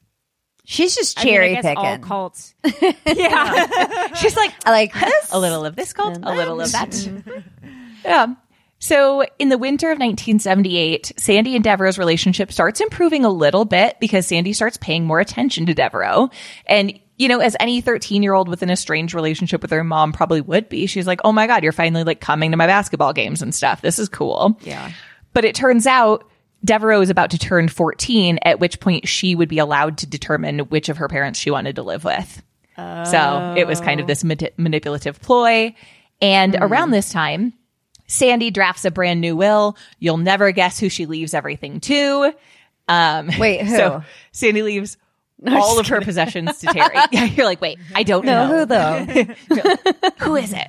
she's just cherry I mean, I picking. All cults. yeah, she's like, I like this. a little of this cult, a little of that. yeah. So, in the winter of 1978, Sandy and Devereaux's relationship starts improving a little bit because Sandy starts paying more attention to Devereaux. And you know, as any 13 year old with an estranged relationship with her mom probably would be, she's like, oh my God, you're finally like coming to my basketball games and stuff. This is cool. Yeah. But it turns out Devereaux is about to turn 14, at which point she would be allowed to determine which of her parents she wanted to live with. So it was kind of this mani- manipulative ploy. And around this time, Sandy drafts a brand new will. You'll never guess who she leaves everything to. Um, Wait, who? So Sandy leaves all of her possessions to Terry. yeah, you're like, wait, I don't know. who though? Who is it?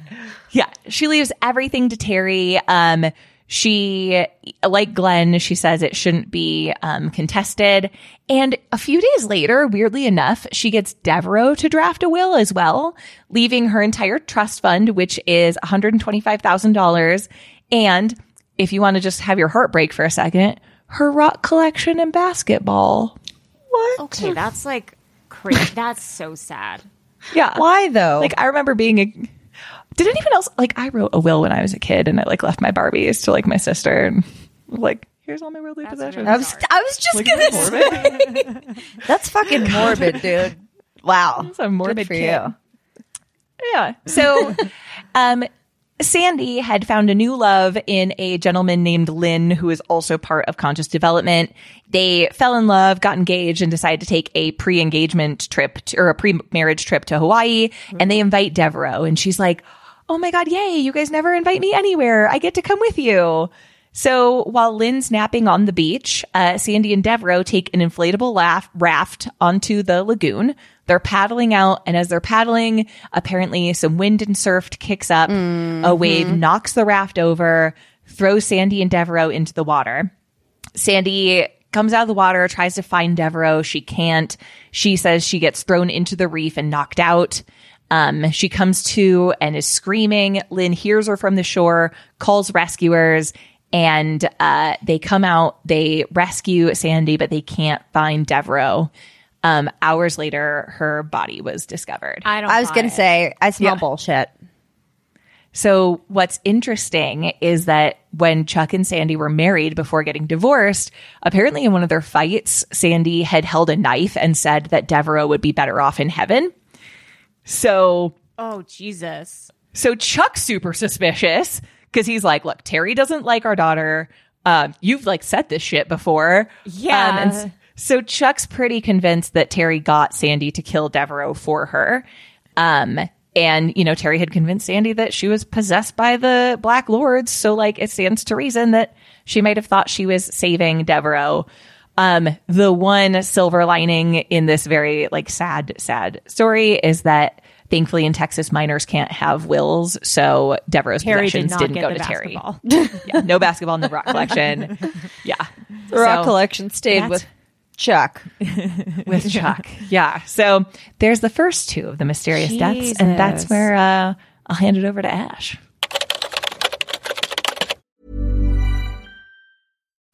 Yeah, she leaves everything to Terry. Um, she, like Glenn, she says it shouldn't be um, contested. And a few days later, weirdly enough, she gets Devereaux to draft a will as well, leaving her entire trust fund, which is $125,000. And if you want to just have your heart break for a second, her rock collection and basketball. What? Okay, that's like crazy. That's so sad. Yeah. Why though? Like I remember being a did anyone else like I wrote a will when I was a kid and I like left my Barbies to like my sister and like here's all my worldly possessions. I was I was just Like, gonna say that's fucking morbid, dude. Wow, It's a morbid Good for kid. you. Yeah. So um Sandy had found a new love in a gentleman named Lynn, who is also part of conscious development. They fell in love, got engaged, and decided to take a pre engagement trip to, or a pre marriage trip to Hawaii. And they invite Devereaux, and she's like, Oh my God, yay, you guys never invite me anywhere. I get to come with you. So while Lynn's napping on the beach, uh, Sandy and Devereaux take an inflatable laugh, raft onto the lagoon. They're paddling out, and as they're paddling, apparently some wind and surf kicks up. A wave knocks the raft over, throws Sandy and Devereaux into the water. Sandy comes out of the water, tries to find Devereaux. She can't. She says she gets thrown into the reef and knocked out. Um, she comes to and is screaming. Lynn hears her from the shore, calls rescuers, and uh, they come out. They rescue Sandy, but they can't find Devereaux. Um, hours later, her body was discovered. I don't. I was gonna it. say I smell Yeah. bullshit. So what's interesting is that when Chuck and Sandy were married before getting divorced, apparently in one of their fights, Sandy had held a knife and said that Devereaux would be better off in heaven. So Oh Jesus! so Chuck's super suspicious because he's like, look, Terry doesn't like our daughter. Um, you've like said this shit before. Yeah. Um, and s- so Chuck's pretty convinced that Terry got Sandy to kill Devereaux for her. Um, and you know, Terry had convinced Sandy that she was possessed by the Black Lords. So like it stands to reason that she might have thought she was saving Devereaux. Um, the one silver lining in this very like sad, sad story is that thankfully in Texas minors can't have wills, so Devereaux's Terry did possessions not didn't go the to Terry. basketball. yeah, no basketball, no rock collection. Yeah, The rock So- collection stayed with Chuck. with Chuck. Yeah. So there's the first two of the mysterious deaths, and that's where uh, I'll hand it over to Ash.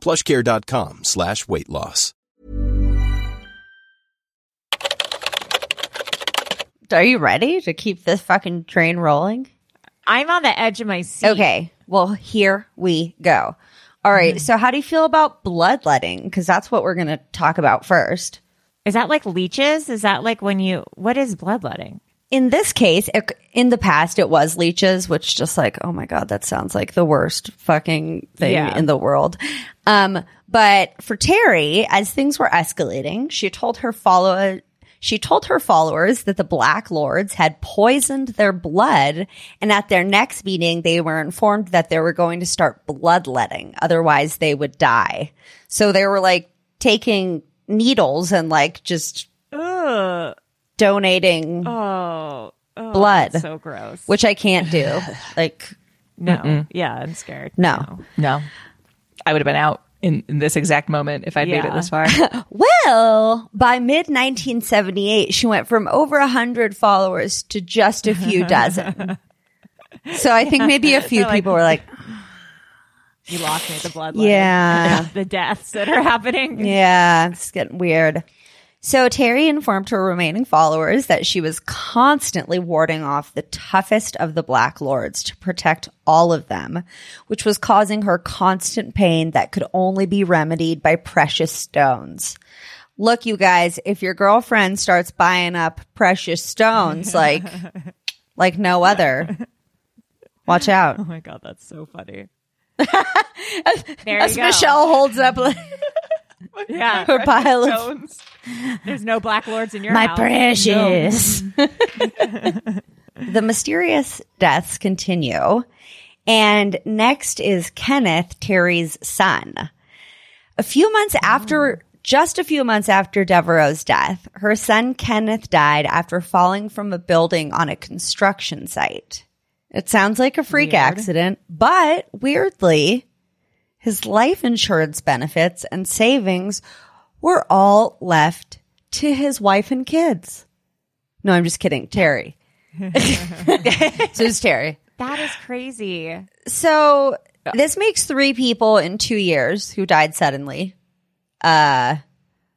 plushcare.com slash weight loss. Are you ready to keep this fucking train rolling? I'm on the edge of my seat. Okay. Well, here we go. All right, mm-hmm. So, how do you feel about bloodletting? Because that's what we're going to talk about first. Is that like leeches? Is that like when you? What is bloodletting? In this case, it, in the past, it was leeches, which just like, oh my God, that sounds like the worst fucking thing Yeah. in the world. Um, but for Terry, as things were escalating, she told her follow, she told her followers that the Black Lords had poisoned their blood. And at their next meeting, they were informed that they were going to start bloodletting. Otherwise they would die. So they were like taking needles and like just Ugh. Donating Oh, oh, blood, so gross. which I can't do. like, no, yeah, I'm scared. no. No, I would have been out in, in this exact moment if I'd made it this far. Well, by mid 1978, she went from over a hundred followers to just a few dozen. so I think maybe a few They're like- people were like, You lost me at the blood. Yeah. the deaths that are happening. Yeah, it's getting weird. So Terry informed her remaining followers that she was constantly warding off the toughest of the Black Lords to protect all of them, which was causing her constant pain that could only be remedied by precious stones. Look, you guys, if your girlfriend starts buying up precious stones like like no other, watch out. Oh my god, that's so funny. there As go. Michelle holds up like, yeah, her pile of Stones. There's no black lords in your my house. precious. the mysterious deaths continue. And next is Kenneth, Terry's son. A few months after, just a few months after Devereaux's death, her son Kenneth died after falling from a building on a construction site. It sounds like a freak accident, but weirdly, his life insurance benefits and savings were all left to his wife and kids. No, I'm just kidding. Terry. so it's Terry. That is crazy. So this makes three people in two years who died suddenly, uh,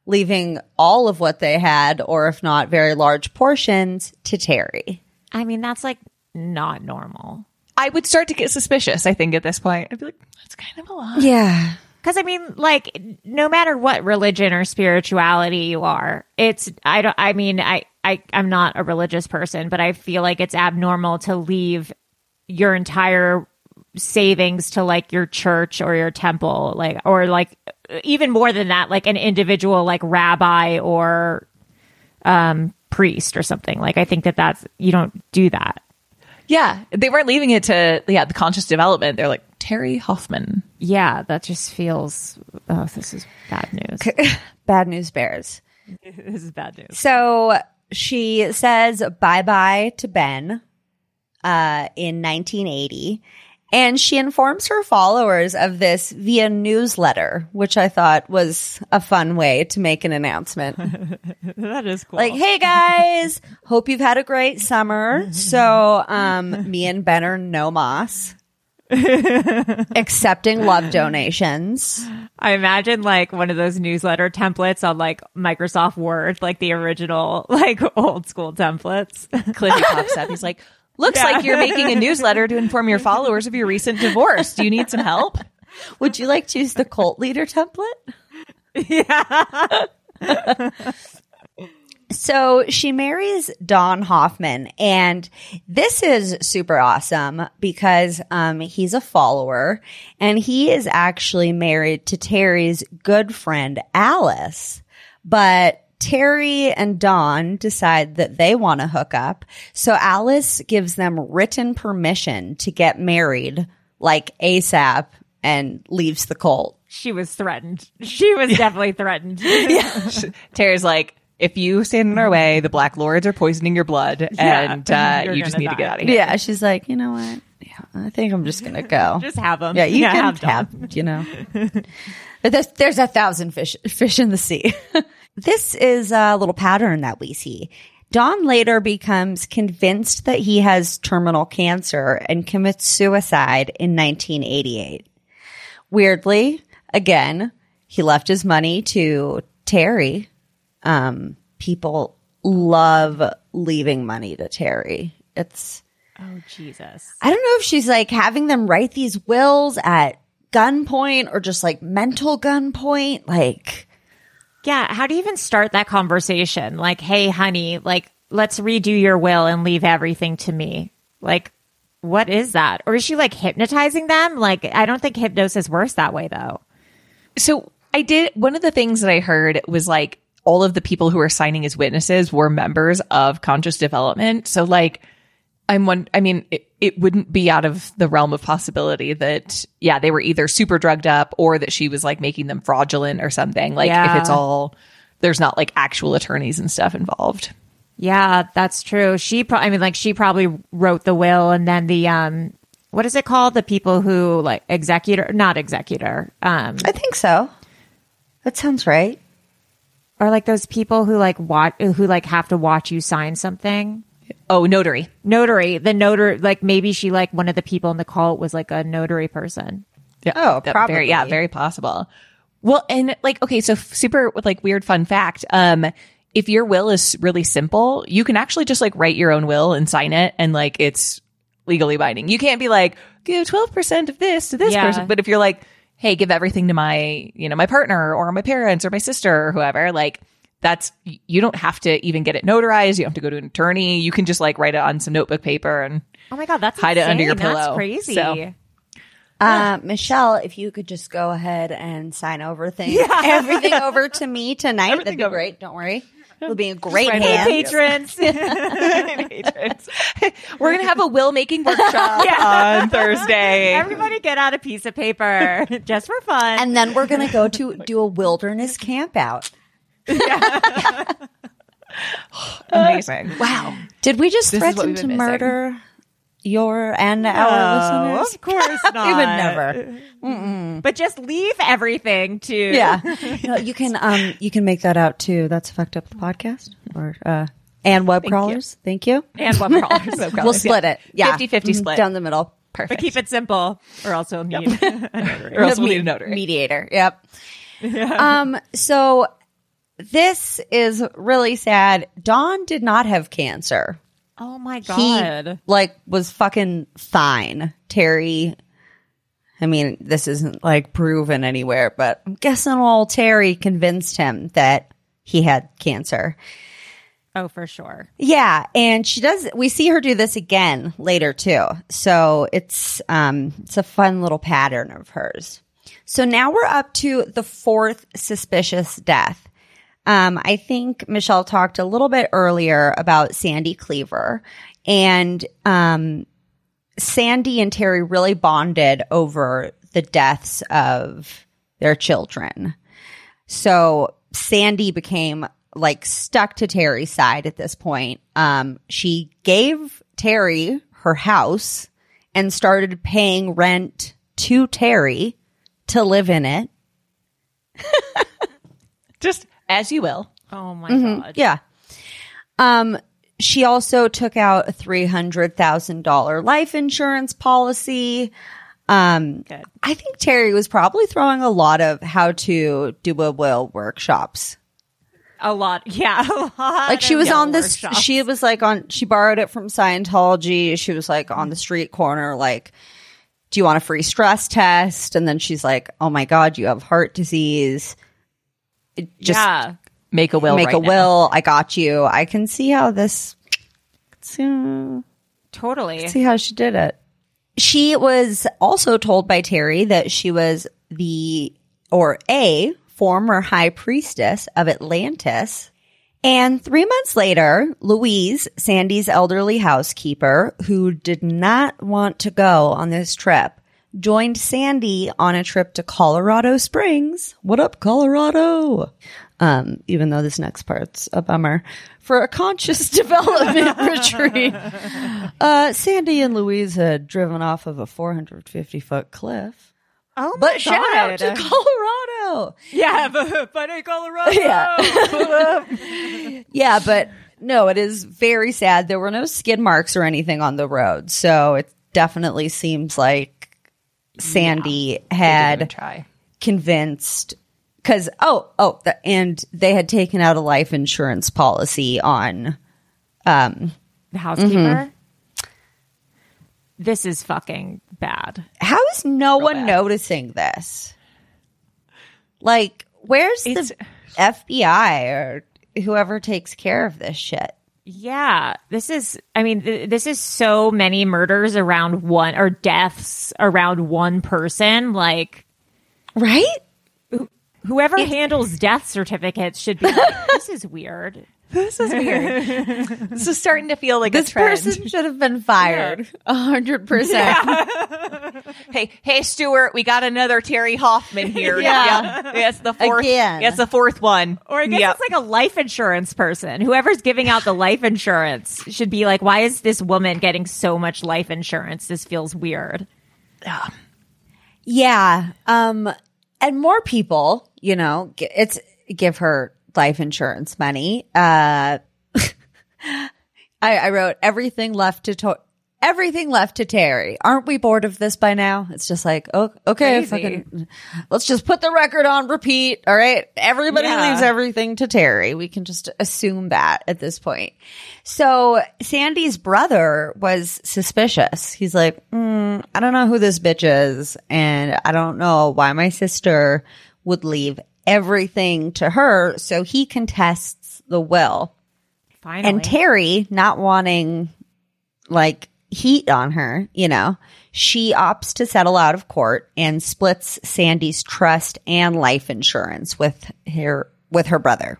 leaving all of what they had, or if not very large portions, to Terry. I mean, that's like not normal. I would start to get suspicious. I think at this point, I'd be like, "That's kind of a lot." Yeah. Because I mean, like, no matter what religion or spirituality you are, it's I don't. I mean, I I I'm not a religious person, but I feel like it's abnormal to leave your entire savings to like your church or your temple, like or like even more than that, like an individual like rabbi or um priest or something. Like, I think that that's you don't do that. Yeah, they weren't leaving it to yeah the conscious development. They're like Terry Hoffman. Yeah, that just feels. Oh, this is bad news. Bad news bears. this is bad news. So she says bye bye to Ben uh, in 1980. And she informs her followers of this via newsletter, which I thought was a fun way to make an announcement. that is cool. like, hey guys, hope you've had a great summer. So, um, me and Ben are no moss. accepting love donations. I imagine like one of those newsletter templates on like Microsoft Word, like the original, like old school templates. Clippy pops up. He's like, "Looks Yeah. like you're making a newsletter to inform your followers of your recent divorce. Do you need some help?" Would you like to use the cult leader template? yeah. So she marries Don Hoffman, and this is super awesome because um, he's a follower, and he is actually married to Terry's good friend Alice. But Terry and Don decide that they want to hook up, so Alice gives them written permission to get married, like ASAP, and leaves the cult. She was threatened. She was definitely threatened. Terry's like, "If you stand in our way, the Black Lords are poisoning your blood, and uh, You're just gonna need to get out of here." Yeah, she's like, you know what? Yeah, I think I'm just gonna go. Just have them. Yeah, you Yeah, can have have, them. you know. but there's there's a thousand fish fish in the sea. This is a little pattern that we see. Don later becomes convinced that he has terminal cancer and commits suicide in 1988. Weirdly, again, he left his money to Terry. Um, people love leaving money to Terry. It's Oh Jesus. I don't know if she's like having them write these wills at gunpoint or just like mental gunpoint. Like, Yeah, how do you even start that conversation? Like, hey, honey, like let's redo your will and leave everything to me. Like, what is that? Or is she like hypnotizing them? Like, I don't think hypnosis works that way though. So I did one of the things that I heard was like all of the people who were signing as witnesses were members of conscious development. So like I'm one I mean it, it wouldn't be out of the realm of possibility that yeah, they were either super drugged up or that she was like making them fraudulent or something. Like Yeah. if it's all there's not like actual attorneys and stuff involved. Yeah, that's true. She, pro- I mean, like she probably wrote the will, and then the um, what is it called? The people who like executor, not executor, um, I think so. That sounds right. or like those people who like watch, who like have to watch you sign something. Oh, notary. Notary, the notary, like maybe she like one of the people in the cult was like a notary person. Yeah. Oh, That- probably. Very, yeah, very possible. Well, and like, okay, so f- super like weird fun fact. Um, if your will is really simple, you can actually just like write your own will and sign it and like it's legally binding. You can't be like, give 12% of this to this Yeah. person. But if you're like, hey, give everything to my, you know, my partner or my parents or my sister or whoever, like that's, you don't have to even get it notarized. You don't have to go to an attorney. You can just like write it on some notebook paper and Oh my god, that's Hide it under your insane. That's pillow. crazy. So- Uh, Michelle, if you could just go ahead and sign over things, everything over to me tonight, that'd be great. Don't worry. It'll be a great write it hand. Patrons. patrons. We're gonna have a will making workshop on Thursday. Everybody get out a piece of paper just for fun. And then we're going to go to do a wilderness camp out. Amazing. Wow. Did we just This threaten to missing. murder your and our listeners? of course not. We would never. But just leave everything to Yeah. no, you can um you can make that out too. That's fucked up the podcast or uh and web crawlers. Thank you. and web crawlers. We'll split it. Yeah. 50-50 Mhm. split. down the middle. But Perfect. keep it simple, or else you'll need a notary. or else we'll need a notary. mediator. Yep. Um. So this is really sad. Don did not have cancer. Oh my He god! like was fucking fine. Terry. I mean, this isn't like proven anywhere, but I'm guessing old Terry convinced him that he had cancer. oh, for sure. Yeah, and she does. We see her do this again later too. So it's um it's a fun little pattern of hers. So now we're up to the fourth suspicious death. Um, I think Michelle talked a little bit earlier about Sandy Cleaver, and um, Sandy and Terry really bonded over the deaths of their children. So Sandy became like stuck to Terry's side at this point. Um, she gave Terry her house and started paying rent to Terry to live in it. Just as you will. Oh my Mm-hmm. god! Yeah. Um, she also took out a three hundred thousand dollar life insurance policy. Um, Good. I think Terry was probably throwing a lot of how to do a will workshops. A lot. Yeah, a lot. Like she was on this, workshops. she was like on, she borrowed it from Scientology. She was like on the street corner, like, do you want a free stress test? And then she's like, oh my God, you have heart disease. It just yeah. Make a will. make right a now. will. I got you. I can see how this, see Totally. see how she did it. She was also told by Terry that she was the, or a former high priestess of Atlantis. And three months later, Louise, Sandy's elderly housekeeper, who did not want to go on this trip, joined Sandy on a trip to Colorado Springs. What up, Colorado? Um, even though this next part's a bummer for a conscious development retreat. Uh, Sandy and Louise had driven off of a 450 foot cliff. Oh my But shout out to Colorado. Yeah, but, but in Colorado. Yeah. yeah, but no, it is very sad. There were no skid marks or anything on the road. So it definitely seems like Sandy They had convinced because oh oh the, and they had taken out a life insurance policy on um the housekeeper. This is fucking bad. how is no one bad. noticing this like where's It's- the fbi or whoever takes care of this shit Yeah, this is. I mean, th- this is so many murders around one or deaths around one person. Like, right? Whoever handles death certificates should be. Like, this is weird. This is weird. this is starting to feel like This a trend. person should have been fired. A hundred percent. hey, hey, Stuart, we got another Terry Hoffman here. Yeah. yeah. That's the fourth. Again. That's the fourth one. Or I guess Yep. it's like a life insurance person. Whoever's giving out the life insurance should be like, why is this woman getting so much life insurance? This feels weird. Yeah. Um, and more people, you know, it's give her life insurance money. Uh, I, I wrote everything left to, to everything left to Terry. Aren't we bored of this by now? It's just like, oh, okay, fucking, let's just put the record on repeat. All right. Everybody Yeah. leaves everything to Terry. We can just assume that at this point. So Sandy's brother was suspicious. He's like, mm, I don't know who this bitch is. And I don't know why my sister would leave everything to her. So he contests the will. Finally. And Terry, not wanting like heat on her, you know, she opts to settle out of court and splits Sandy's trust and life insurance with her with her brother.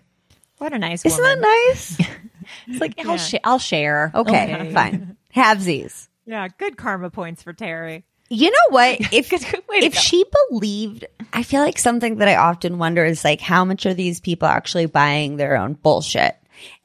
what a nice Isn't woman. that nice? It's like I'll, sh- I'll share. Okay, fine. Halvesies. Yeah, good karma points for Terry. You know what? If Good- good way to if she believed, I feel like something that I often wonder is like, how much are these people actually buying their own bullshit?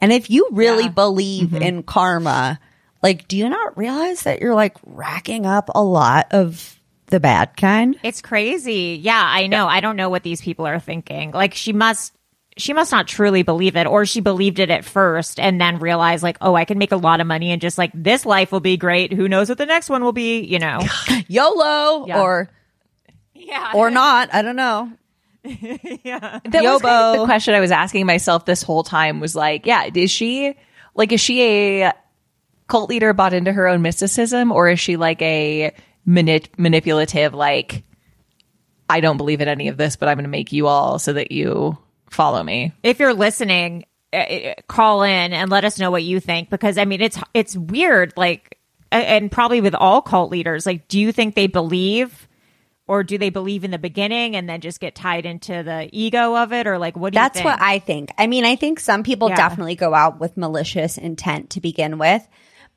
And if you really believe Mm-hmm. in karma, like, do you not realize that you're like racking up a lot of the bad kind? It's crazy. Yeah, I know. I don't know what these people are thinking. Like she must she must not truly believe it or she believed it at first and then realized like, "Oh, I can make a lot of money and just like this life will be great. Who knows what the next one will be, you know." YOLO Yeah. or yeah. or not. I don't know. yeah. That was kind of the question I was asking myself this whole time was like, yeah, is she like is she a cult leader bought into her own mysticism or is she like a manip- manipulative like I don't believe in any of this, but I'm going to make you all so that you follow me. if you're listening, uh, uh, call in and let us know what you think because I mean it's it's weird like and probably with all cult leaders like do you think they believe or do they believe in the beginning and then just get tied into the ego of it or like what do That's you think? That's what I think. I mean, I think some people Yeah. definitely go out with malicious intent to begin with,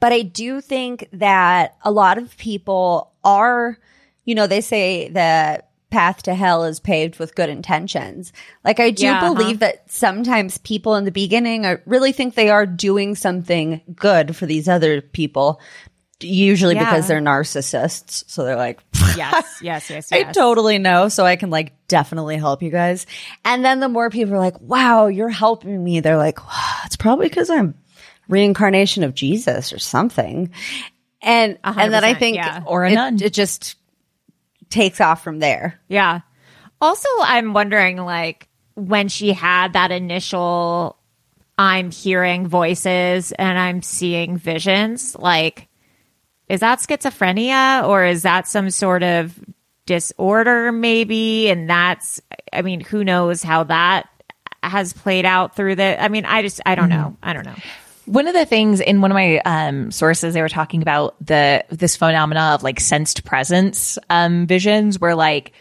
but I do think that a lot of people are, you know, they say the path to hell is paved with good intentions. Like I do Yeah, uh-huh. believe that sometimes people in the beginning are, really think they are doing something good for these other people. Usually Yeah. because they're narcissists. So they're like, yes yes yes I totally know. So I can like definitely help you guys. And then the more people are like, wow, you're helping me. They're like, wow, it's probably because I'm reincarnation of Jesus or something. And, and then I think, yeah. Or a it, nun. it just takes off from there. Yeah. Also, I'm wondering, like, when she had that initial, I'm hearing voices and I'm seeing visions, like, is that schizophrenia or is that some sort of disorder, maybe? And that's, I mean, who knows how that has played out through the, I mean, I just, I don't mm-hmm. know. I don't know. One of the things in one of my um, sources, they were talking about the this phenomena of like sensed presence um, visions, where like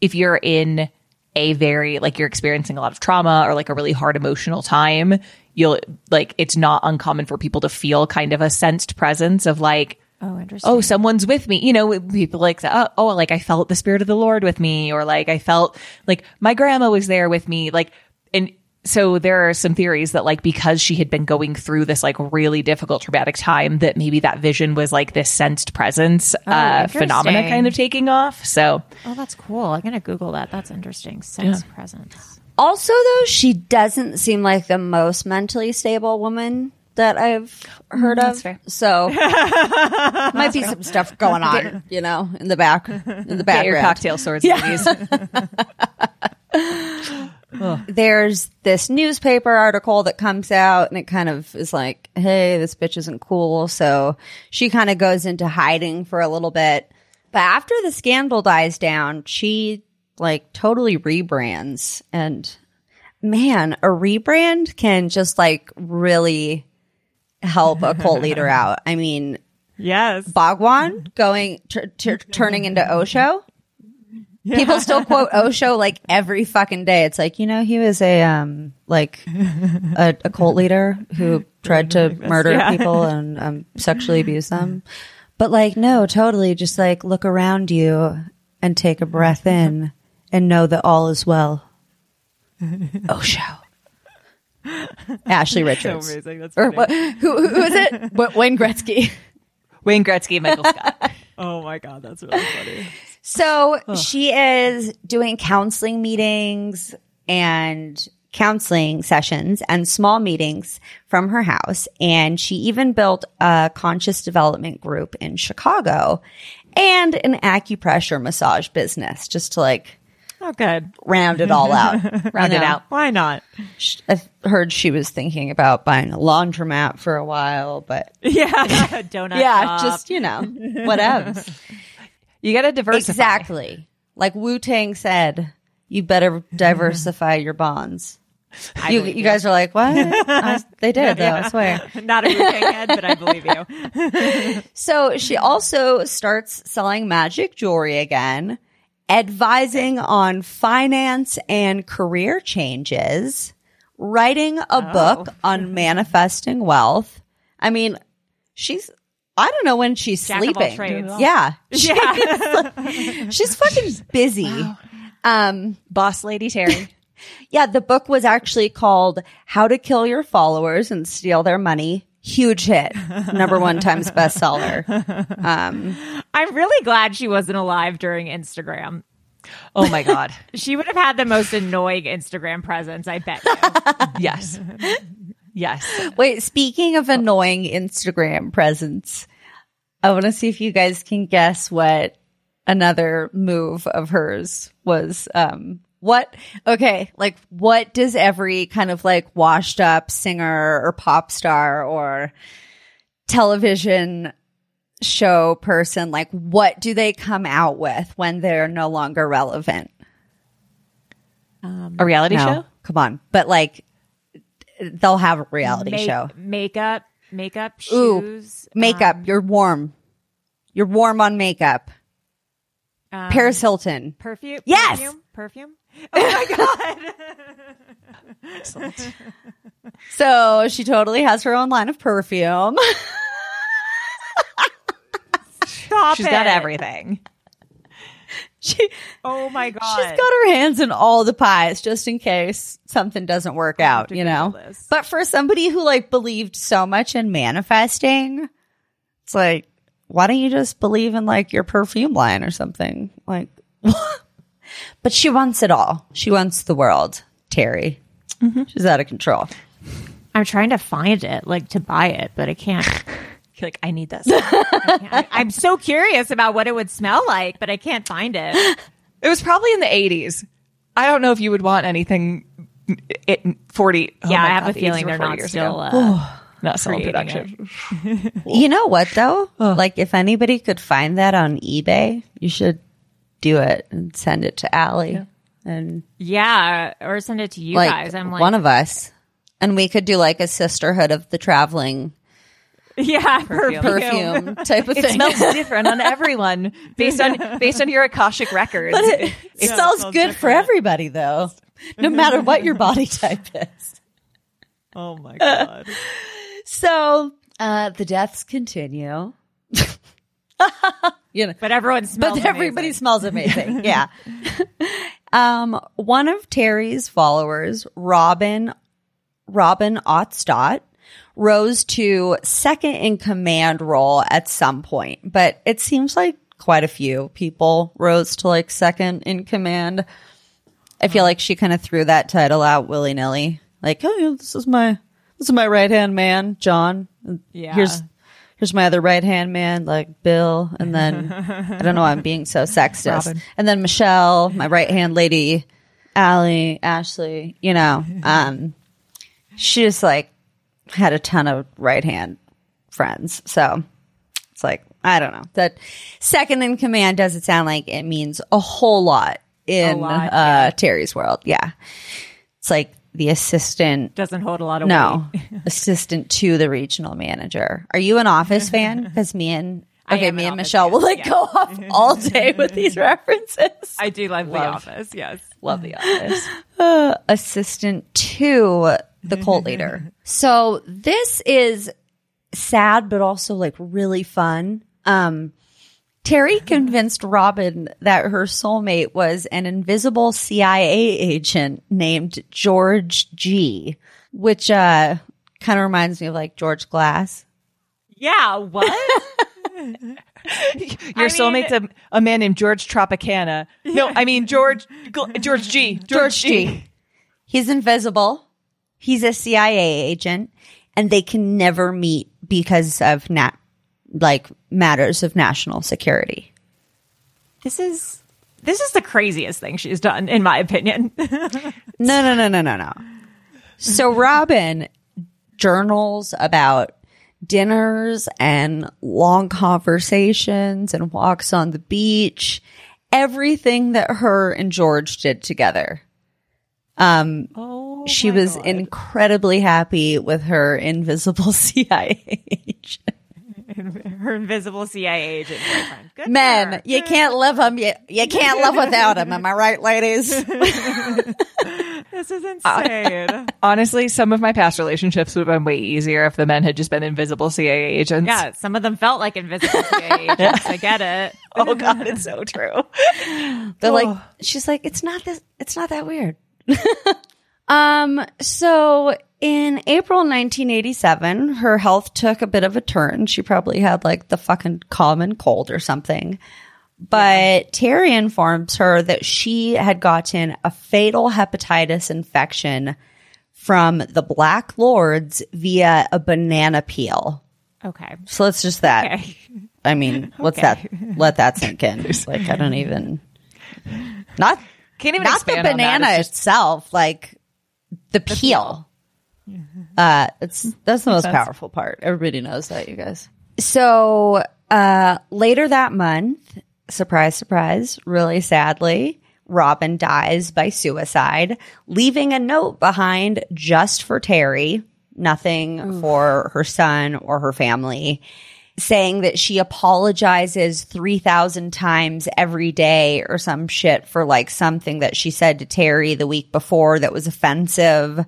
if you're in a very like you're experiencing a lot of trauma or like a really hard emotional time, you'll like it's not uncommon for people to feel kind of a sensed presence of like Oh, interesting. oh, someone's with me. You know, people like, oh, oh, like I felt the spirit of the Lord with me, or like I felt like my grandma was there with me. Like, and so there are some theories that like because she had been going through this like really difficult traumatic time, that maybe that vision was like this sensed presence uh, phenomena kind of taking off. So Oh, that's cool. I'm going to Google that. That's interesting. Sense presence. Also, though, she doesn't seem like the most mentally stable woman that I've heard of. fair. So might be some stuff going on, you know, in the back, in the get your cocktail swords, ladies. there's this newspaper article that comes out and it kind of is like, hey, this bitch isn't cool. So she kind of goes into hiding for a little bit. But after the scandal dies down, she like totally rebrands. And man, a rebrand can just like really help a cult leader out. I mean, Yes. Bhagwan going t- t- turning into Osho. People still quote Osho like every fucking day. It's like you know he was a um like a, a cult leader who tried to murder Yeah. people and um, sexually abuse them. But like no, totally. Just like look around you and take a breath in and know that all is well. Osho. Ashley Richards. amazing. That's or what, who, who is it? Wayne Gretzky. Wayne Gretzky, Michael Scott. Oh my god, that's really funny. So she is doing counseling meetings and counseling sessions and small meetings from her house. And she even built a conscious development group in Chicago and an acupressure massage business just to like Oh, good. round it all out. Round it out. Why not? I've heard she was thinking about buying a laundromat for a while, but Yeah. Donut. yeah, shop. just, you know, whatevs. You got to diversify. Exactly. Like Wu Tang said, you better diversify your bonds. You, you guys are like, what? I- they did, though, I swear. not a Wu-Tang head, but I believe you. So she also starts selling magic jewelry again, advising on finance and career changes, writing a oh. book on manifesting wealth. I mean, she's, I don't know when she's Jack sleeping. Yeah. Yeah. She's fucking busy. Um, Boss Lady Terry. Yeah, the book was actually called How to Kill Your Followers and Steal Their Money. Huge hit. Number one times bestseller. Um, I'm really glad she wasn't alive during Instagram. Oh my God. She would have had the most annoying Instagram presence, I bet you. Yes. Yes. wait, speaking of annoying Instagram presence, I want to see if you guys can guess what another move of hers was. Um, what, okay, like what does every kind of like washed up singer or pop star or television show person, like what do they come out with when they're no longer relevant? Um, A reality No, show? Come on. But like they'll have a reality Make- show. Makeup, makeup, Ooh, shoes. makeup. um, You're warm. You're warm on makeup. um, Paris Hilton. Perfume? Yes! Perfume? Perfume? Oh my God. So she totally has her own line of perfume. Stop She's it. got everything. She Oh my God. she's got her hands in all the pies just in case something doesn't work out, you know. This. But for somebody who like believed so much in manifesting, it's like why don't you just believe in like your perfume line or something? Like But she wants it all. She wants the world, Terry. Mm-hmm. She's out of control. I'm trying to find it, like to buy it, but I can't. You're like, I need this. I, I'm so curious about what it would smell like, but I can't find it. It was probably in the 80s. I don't know if you would want anything it, 40. oh yeah, my I have God, a the feeling were they're 40 not years still. ago. Uh, not still in creating production. You know what though? Like if anybody could find that on eBay, you should do it and send it to Allie and yeah, or send it to you like guys. I'm like, one of us. And we could do like a sisterhood of the traveling yeah, perfume. perfume type of thing. It smells different on everyone based on based on your Akashic records. but it, it smells good for everybody though. No matter what your body type is. Oh my god. So uh the deaths continue. you know. But everyone smells. but everybody amazing. smells amazing. yeah. um, one of Terry's followers, Robin, Robin Ottstott, rose to second in command role at some point, but it seems like quite a few people rose to like second in command. I feel like she kind of threw that title out willy nilly. Like, oh, yeah, this is my, this is my right hand man, John. Yeah. Here's, here's my other right hand man, like Bill. And then, I don't know why I'm being so sexist. Robin. And then Michelle, my right hand lady, Allie, Ashley, you know, um, she just like had a ton of right hand friends. So it's like, I don't know. That second in command doesn't sound like it means a whole lot in lot, uh, Terry's world. Yeah. It's like the assistant. Doesn't hold a lot of No, weight. assistant to the regional manager. Are you an Office fan? Because me and okay, me an and Michelle fan, will like yeah. go off all day with these references. I do love, The Office. Yes. Love the office. uh, assistant to the cult leader. So this is sad, but also like really fun. Um, Terry convinced Robin that her soulmate was an invisible CIA agent named George G, which uh, kind of reminds me of like George Glass. Yeah. What? Your soulmate's a, a man named George Tropicana. No, I mean George George G. George, George G. G. He's invisible. He's a CIA agent, and they can never meet because of nat like matters of national security. This is this is the craziest thing she's done, in my opinion. No, no, no, no, no, no. So Robin journals about dinners and long conversations and walks on the beach, everything that her and George did together. Um, oh, Oh she was incredibly happy with her invisible CIA agent. her invisible CIA agent boyfriend. Good Men, her. you can't live them. You, you can't live without them. Am I right, ladies? This is insane. Honestly, some of my past relationships would have been way easier if the men had just been invisible CIA agents. yeah, some of them felt like invisible CIA agents. I get it. Oh God, it's so true. They're like, she's like, it's not this, it's not that weird. Um, so in April 1987, her health took a bit of a turn. She probably had like the fucking common cold or something. But Terry informs her that she had gotten a fatal hepatitis infection from the Black Lords via a banana peel. Okay. So let's just that. Okay. I mean, what's Okay. that? Let that sink in. Like, I don't even. Not Can't even not the expand on that. banana just- itself, like the peel. Uh, it's that's the most powerful part. Everybody knows that, you guys. So uh, later that month, surprise, surprise, really sadly, Robin dies by suicide, leaving a note behind just for Terry, nothing for her son or her family saying that she apologizes 3000 times every day or some shit for like something that she said to Terry the week before that was offensive.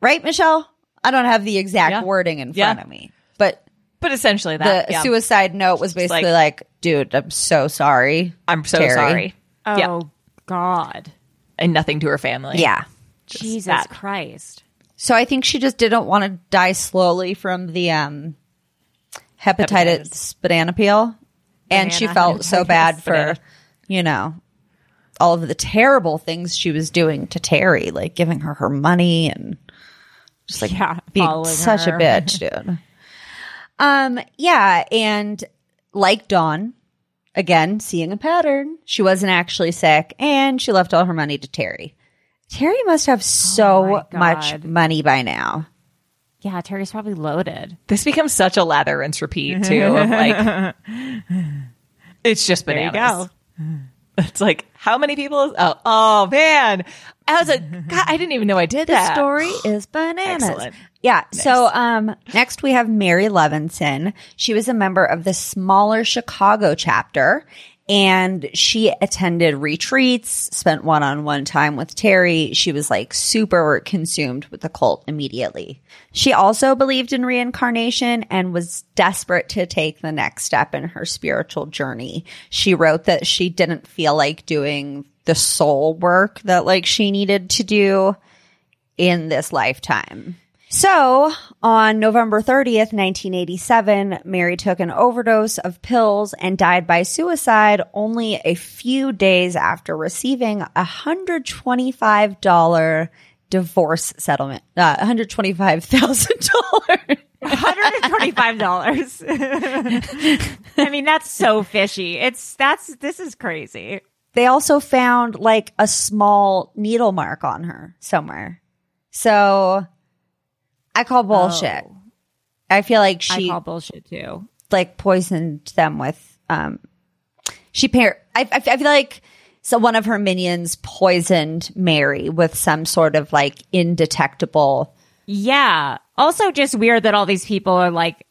Right, Michelle? I don't have the exact Yeah. wording in Yeah. front of me, but But essentially the that. yeah. suicide note was basically like- like, dude, I'm so sorry. I'm so Terry. sorry. Oh Yeah. God. And nothing to her family. Yeah. Jesus that. Christ. So I think she just didn't want to die slowly from the um hepatitis, banana peel. And she felt so bad for, banana. you know, all of the terrible things she was doing to Terry, like giving her her money and just like Yeah, being such her. a bitch, dude. Um, yeah, and like Dawn, again, seeing a pattern, she wasn't actually sick and she left all her money to Terry. Terry must have so my much money by now. Yeah, Terry's probably loaded. This becomes such a lather rinse repeat too. Of like, it's just There you bananas. It's like how many people? Oh, oh man! I was like, God, I didn't even know I did The that. story is bananas. Excellent. Yeah. So, um, next we have Mary Levinson. She was a member of the smaller Chicago chapter and she attended retreats, spent one on one time with Terry. She was like super consumed with the cult immediately. She also believed in reincarnation and was desperate to take the next step in her spiritual journey. She wrote that she didn't feel like doing the soul work that like she needed to do in this lifetime. So, on November 30th, 1987, Mary took an overdose of pills and died by suicide only a few days after receiving a $125 divorce settlement. Uh, $125,000. $125. I mean, that's so fishy. It's that's this is crazy. they also found like a small needle mark on her somewhere. So, I call bullshit. Oh. I feel like I she call bullshit too. like poisoned them with um she pair I, I I feel like so one of her minions poisoned Mary with some sort of like indetectable. Yeah. Also, just weird that all these people are like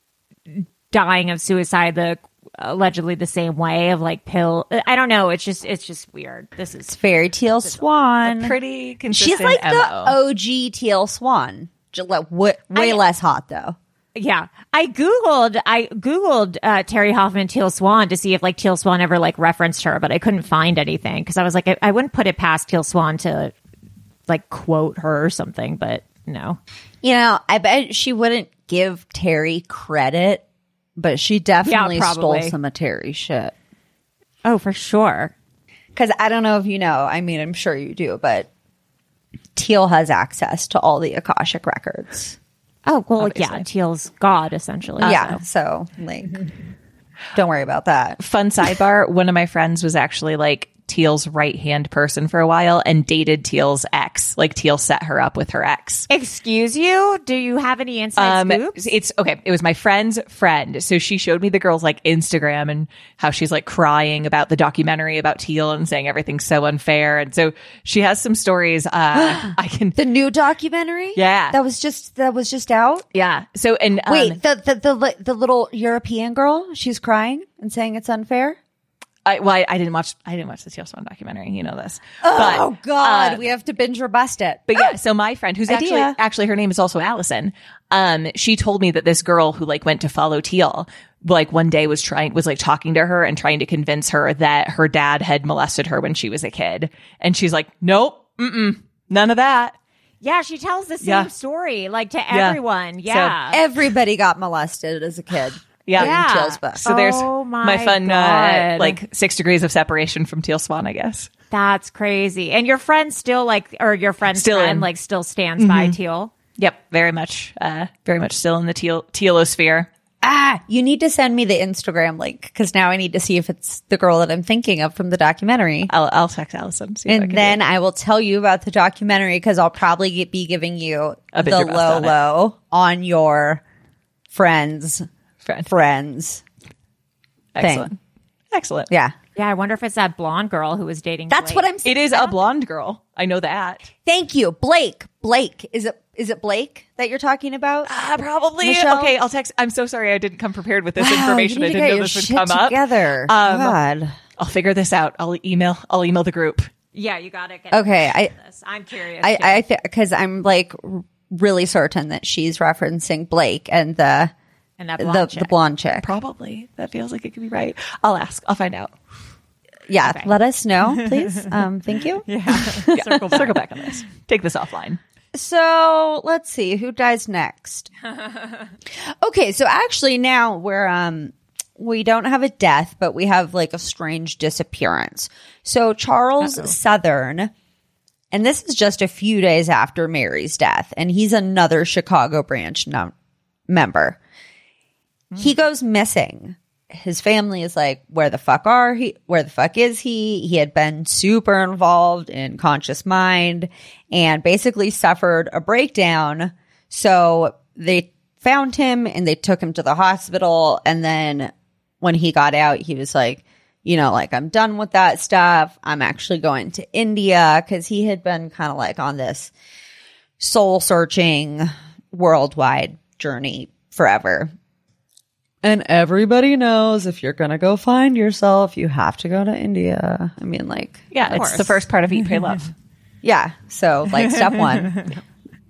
dying of suicide the allegedly the same way of like pill. I don't know. It's just it's just weird. This is Fairy Teal Swan. Pretty consistent. She's like MO. the OG Teal Swan. Way, way I- less hot though. Yeah, I googled I googled uh, Terry Hoffman Teal Swan to see if like Teal Swan ever like referenced her, but I couldn't find anything because I was like I, I wouldn't put it past Teal Swan to like quote her or something, but no. You know, I bet she wouldn't give Terry credit, but she definitely stole probably. some of Terry's shit. Oh, for sure. Because I don't know if you know. I mean, I'm sure you do, but Teal has access to all the Akashic records. Oh well, yeah, Teal's God essentially. yeah. so. So, like, don't worry about that. Fun sidebar: One of my friends was actually like Teal's right hand person for a while and dated Teal's ex. Like Teal set her up with her ex. Excuse you? Do you have any inside Um, scoops? it's okay. It was my friend's friend. So she showed me the girl's like Instagram and how she's like crying about the documentary about Teal and saying everything's so unfair. And so she has some stories. Uh, I can, The new documentary? Yeah. That was just that was just out? yeah. So, and, um, Wait, the, the the the little European girl, she's crying and saying it's unfair? I, well, I, I didn't watch, I didn't watch the Teal Swan documentary. You know this. Oh But, god, uh, we have to binge or bust it. But yeah, so my friend, who's Idea. actually actually her name is also Allison. Um, she told me that this girl who like went to follow Teal, like one day was trying was like talking to her and trying to convince her that her dad had molested her when she was a kid, and she's like, nope, mm none of that. yeah, she tells the same Yeah. story like to Yeah. everyone. Yeah. Everybody got molested as a kid. Yeah. Yeah. In Teal's book. So there's Oh my, my fun, uh, like six degrees of separation from Teal Swan, I guess. That's crazy. And your friend still like, or your friend's Still friend in. like still stands by Teal. Yep, very much, uh, very much still in the teal tealosphere. Ah, you need to send me the Instagram link because now I need to see if it's the girl that I'm thinking of from the documentary. I'll, I'll text Allison. See if I And then I will tell you about the documentary because I'll probably get- be giving you A the low on low on your friends, do it. Friend. friends. Excellent, excellent. Yeah. Yeah, I wonder if it's that blonde girl who was dating. That's Blake. what I'm saying. It is a blonde girl. I know that. Thank you. Blake. Blake. Is it is it Blake that you're talking about? Uh, probably. Michelle? Okay, I'll text. I'm so sorry I didn't come prepared with this Wow, information. I didn't know this would shit come up. together. Um, God. I'll figure this out. I'll email. I'll email the group. Yeah, you got it. Okay. I This. I'm curious. I too. I because I'm like really certain that she's referencing Blake and the and that the blonde the chick. blonde chick. Probably. That feels like it could be right. I'll ask. I'll find out. Yeah, let us know, please. Um, thank you. Circle back. Circle back on this. Take this offline. So let's see who dies next. okay, so actually now we're um we don't have a death, but we have like a strange disappearance. So Charles Southern, and this is just a few days after Mary's death, and he's another Chicago branch num- member. He goes missing. His family is like, where the fuck are he? Where the fuck is he? He had been super involved in conscious mind and basically suffered a breakdown. So they found him and they took him to the hospital. And then when he got out, he was like, you know, like, I'm done with that stuff. I'm actually going to India because he had been kind of like on this soul searching worldwide journey forever. And everybody knows if you're going to go find yourself, you have to go to India. I mean, like, Yeah, it's the first part of Eat, Pray, Love. yeah. So, like, step one.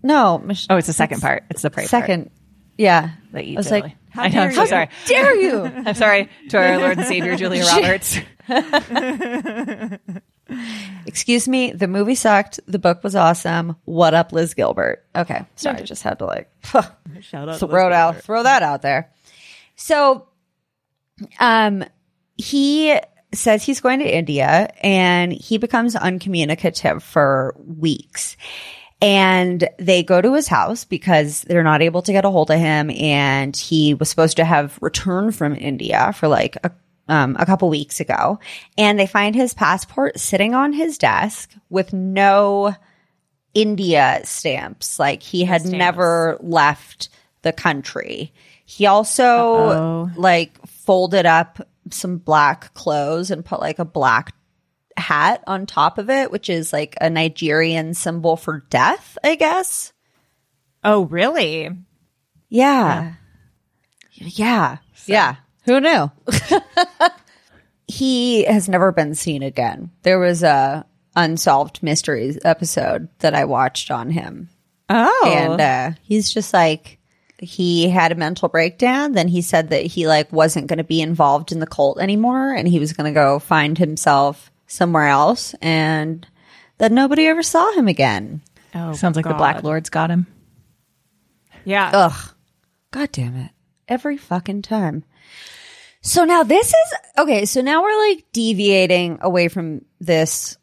No, Mich- Oh, it's the second part. It's the pray part. second. Yeah. That you I was did. like, I know. I'm so sorry. dare you? I'm sorry to our Lord and Savior Julia Roberts. Excuse me. The movie sucked. The book was awesome. What up, Liz Gilbert? Okay. Sorry. I just had to like Shout out. throw it out, throw that out there. So, um, he says he's going to India and he becomes uncommunicative for weeks. And they go to his house because they're not able to get a hold of him. And he was supposed to have returned from India for like a, um, a couple weeks ago. And they find his passport sitting on his desk with no India stamps. Like he had never left the country. He also like folded up some black clothes and put like a black hat on top of it, which is like a Nigerian symbol for death, I guess. Oh, really? Yeah. Yeah. Yeah. Who knew? he has never been seen again. There was a unsolved mysteries episode that I watched on him. Oh. And uh, he's just like he had a mental breakdown, then he said that he like wasn't going to be involved in the cult anymore and he was going to go find himself somewhere else and that nobody ever saw him again. oh Sounds like the Black Lords got him. Yeah. Ugh. God damn it. Every fucking time. So now this is okay. So now we're like deviating away from this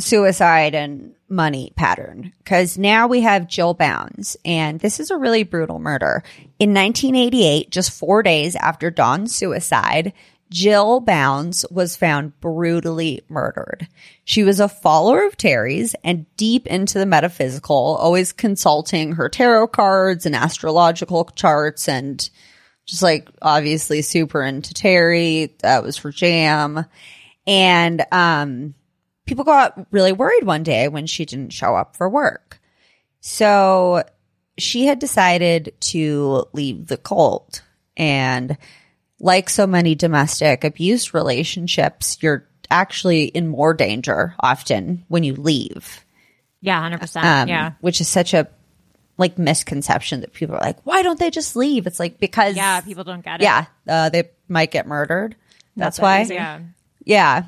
suicide and money pattern because now we have Jill Bounds, and this is a really brutal murder. In 1988, just four days after Dawn's suicide, Jill Bounds was found brutally murdered. She was a follower of Terry's and deep into the metaphysical, always consulting her tarot cards and astrological charts and just like obviously super into Terry. That was her jam. And um people got really worried one day when she didn't show up for work. So she had decided to leave the cult and like so many domestic abuse relationships, you're actually in more danger often when you leave. Yeah, 100%. Um, yeah. Which is such a like misconception that people are like, why don't they just leave? It's like because Yeah, people don't get it. yeah, uh, they might get murdered. That's that why. easy. Yeah. Yeah.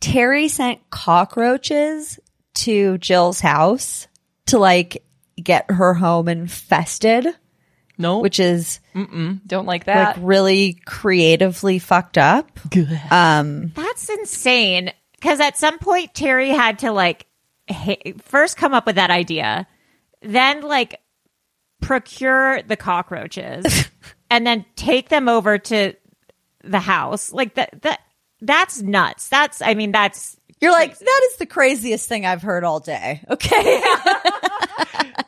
Terry sent cockroaches to Jill's house to like get her home infested, No, which is don't like that. like that. really creatively fucked up. Um, That's insane. Because at some point, Terry had to like ha- first come up with that idea, then like procure the cockroaches, and then take them over to the house. Like that. That that's nuts. That's. I mean, that's. you're like, that is the craziest thing I've heard all day. Okay.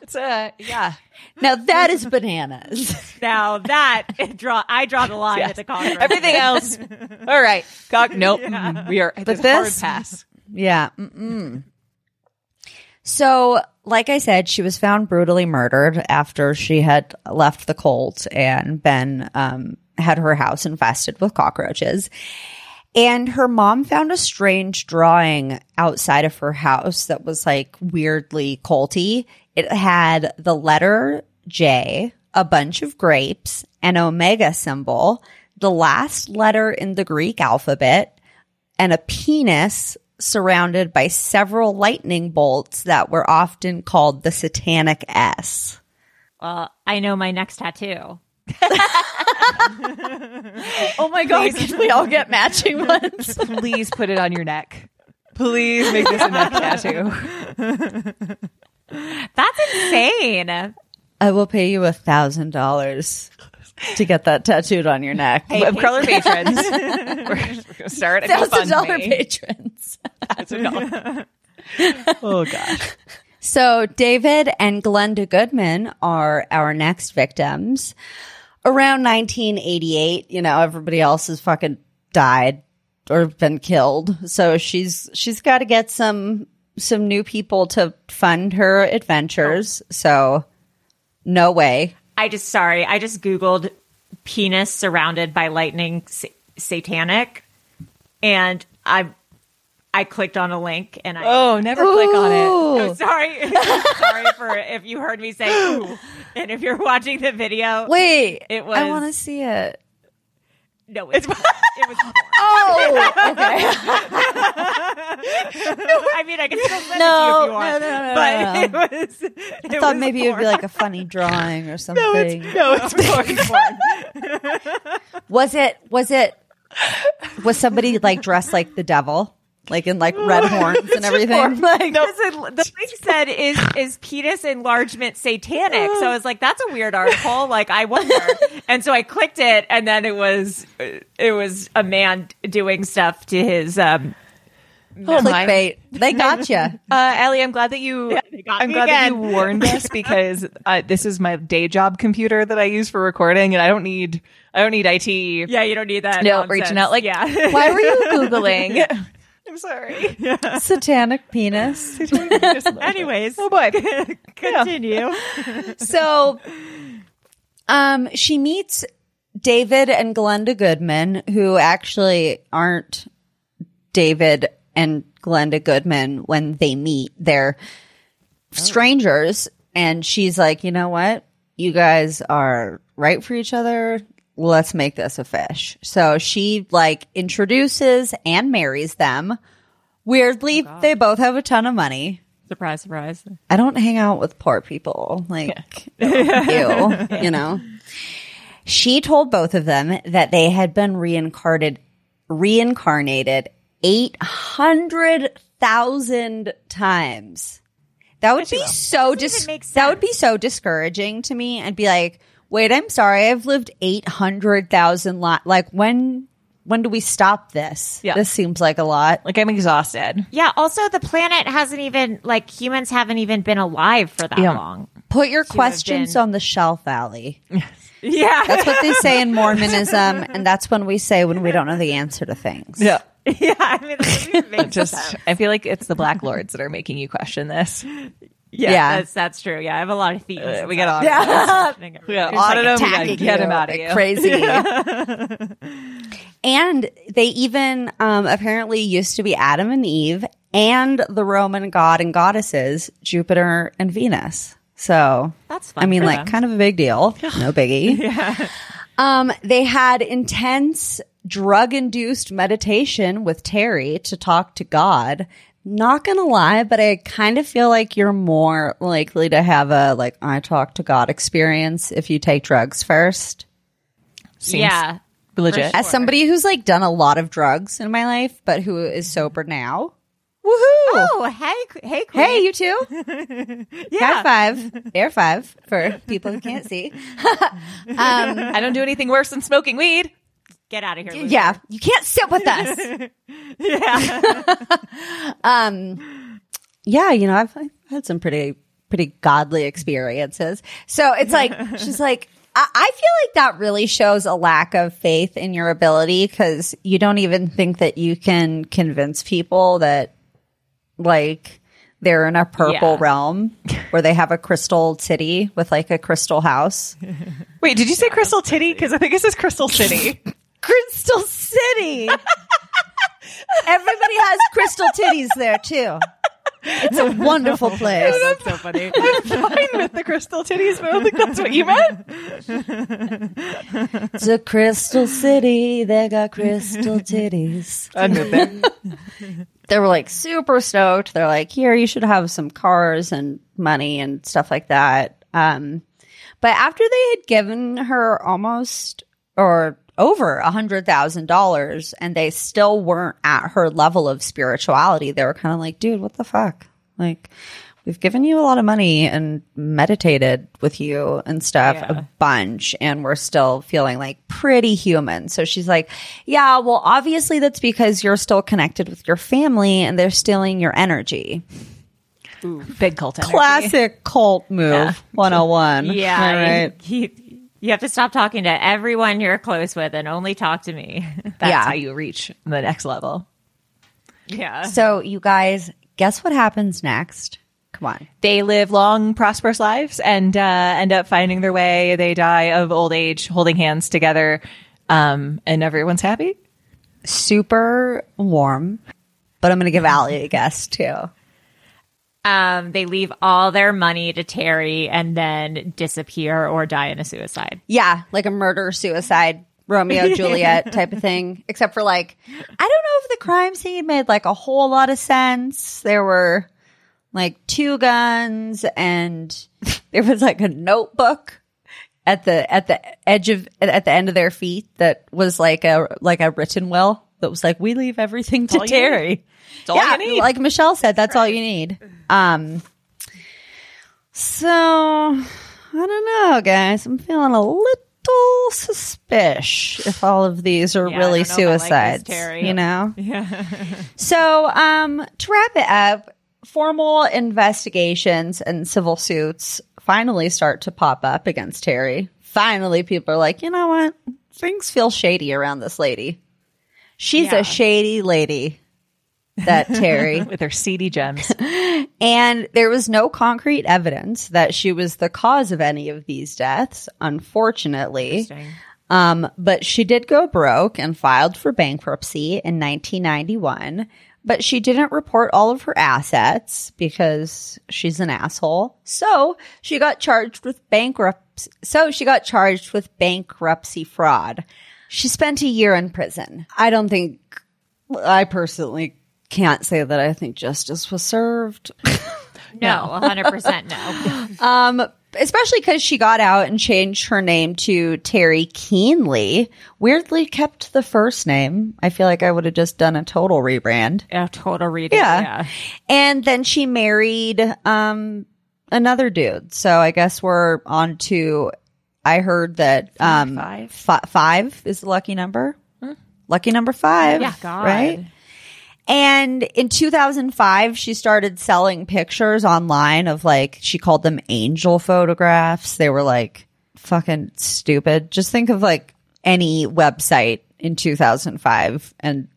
it's uh, yeah. now that is bananas. Now that draw, I draw the line Yes. at the cockroach. Everything else, all right. Cock, nope. mm, We are. But hard this- pass. Yeah. Mm-mm. So, like I said, she was found brutally murdered after she had left the cult and been um, had her house infested with cockroaches. And her mom found a strange drawing outside of her house that was like weirdly culty. It had the letter J, a bunch of grapes, an omega symbol, the last letter in the Greek alphabet, and a penis surrounded by several lightning bolts that were often called the satanic S. Well, I know my next tattoo. Oh my god, can we all get matching ones? Please put it on your neck. Please make this a neck tattoo. That's insane. I will pay you a thousand dollars to get that tattooed on your neck. Web crawler patrons. we're, we're gonna start a thousand dollar GoFundMe. patrons. $1,000. oh gosh. So David and Glenda Goodman are our next victims. Around 1988, you know, everybody else has fucking died or been killed. So she's she's got to get some some new people to fund her adventures. So no way. I just sorry. I just googled penis surrounded by lightning sa- satanic, and I I clicked on a link and I. Oh, never click on it. Oh, sorry. sorry for if you heard me say ooh. And if you're watching the video, Wait, It was. I want to see it. no, it's, it was porn. Oh, okay. I mean, I can still send No, it to you if you want. no, no, no, but no, it was. I thought maybe it would be like a funny drawing or something. No, it's porn. Was it? Was it? Was somebody like dressed like the devil, like in like red horns and everything? Like, Listen, the thing said is is penis enlargement satanic. So I was like, that's a weird article. Like I wonder. and so I clicked it, and then it was it was a man doing stuff to his. um Oh, my. clickbait. They got you. Uh, Allie, I'm glad that you. got I'm glad that you warned us because uh, this is my day job computer that I use for recording, and I don't need. I don't need IT. Yeah, you don't need that. No, nonsense. reaching out like, yeah. why were you googling? I'm sorry. Satanic penis. Anyways, Oh boy. continue. so um she meets David and Glenda Goodman, who actually aren't David and Glenda Goodman when they meet. They're strangers. And she's like, you know what? You guys are right for each other. Let's make this a fish. So she like introduces and marries them. Weirdly, they both have a ton of money. Surprise, surprise. I don't hang out with poor people. Like, you, you know. She told both of them that they had been reincarnated, reincarnated 800,000 times. That would be so dis- that would be so discouraging to me and be like, wait, I'm sorry. I've lived 800,000 li- like when, when do we stop this? Yeah. This seems like a lot. Like I'm exhausted. Yeah. Also, the planet hasn't even like humans haven't even been alive for that Yeah. long. Put your have questions been- on the shelf, Allie. Yeah. That's what they say in Mormonism, and that's when we say when we don't know the answer to things. Yeah. yeah. I mean, that doesn't even make Just sense. I feel like it's the black lords that are making you question this. Yeah, Yeah. That's that's true. Yeah, I have a lot of themes. Uh, we gotta Yeah. We gotta audit them. We gotta get them out of you. Crazy. and they even um, apparently used to be Adam and Eve and the Roman god and goddesses, Jupiter and Venus. So That's fun I mean, like them. kind of a big deal. No biggie. yeah. Um, they had intense drug induced meditation with Terry to talk to God. Not gonna lie, but I kind of feel like you're more likely to have a like I talk to God experience if you take drugs first. Seems yeah. legit. As somebody who's like done a lot of drugs in my life, but who is sober now. Woohoo! Oh, hey, hey, queen. Hey, you too. yeah. High five. Air five for people who can't see. Um, I don't do anything worse than smoking weed. Get out of here. Lucy. Yeah, you can't sit with us. Yeah. um, yeah, you know, I've, I've had some pretty, pretty godly experiences. So it's like, she's like, I, I feel like that really shows a lack of faith in your ability because you don't even think that you can convince people that, like, they're in a purple Yeah. realm where they have a crystal city with like a crystal house. Wait, did you say Crystal Titty? Because I think this is Crystal City. Crystal City. Everybody has crystal titties there too. It's a wonderful place. That's so funny. I'm fine with the Crystal Titties, but I don't think that's what you meant. It's a crystal city. They got crystal titties. I knew that. They were like super stoked. They're like, here, you should have some cars and money and stuff like that. Um, but after they had given her almost or over a hundred thousand dollars and they still weren't at her level of spirituality, they were kind of like, dude, what the fuck? Like, we've given you a lot of money and meditated with you and stuff a bunch and we're still feeling like pretty human. So she's like, yeah, well, obviously that's because you're still connected with your family and they're stealing your energy. Big cult energy. Classic cult move 101. Yeah. All right. You, you have to stop talking to everyone you're close with and only talk to me. That's Yeah. how you reach the next level. yeah. So you guys, guess what happens next? Come on. They live long, prosperous lives and uh, end up finding their way. They die of old age, holding hands together, um, and everyone's happy. Super warm, but I'm going to give Allie a guess too. Um, they leave all their money to Terry and then disappear or die in a suicide. Yeah, like a murder suicide Romeo Juliet type of thing. Except for like, I don't know if the crime scene made like a whole lot of sense. There were like two guns and there was like a notebook at the at the edge of at the end of their feet that was like a like a written will that was like we leave everything to Terry. It's all yeah, like Michelle said, that's all you need. Um, so I don't know, guys. I'm feeling a little suspicious if all of these are Yeah, I really don't know if I like this, suicides. Terry. you know. Yeah. So, um, to wrap it up, formal investigations and civil suits finally start to pop up against Terry. Finally, people are like, you know what? Things feel shady around this lady. She's Yeah. a shady lady. that Terry with her seedy gems. and there was no concrete evidence that she was the cause of any of these deaths, unfortunately. Um, but she did go broke and filed for bankruptcy in 1991. But she didn't report all of her assets because she's an asshole. So she got charged with bankruptcy. So she got charged with bankruptcy fraud. She spent a year in prison. I don't think, I personally can't say that I think justice was served. No, 100% no. Um, especially because she got out and changed her name to Terry Keenly. Weirdly kept the first name. I feel like I would have just done a total rebrand. A total rebrand. Yeah. yeah. And then she married um another dude. So I guess we're on to I heard that um Five. fi- five is the lucky number. Lucky number five. Yeah, God. Right? And in 2005, she started selling pictures online of like, she called them angel photographs. They were like fucking stupid. Just think of like any website in 2005 and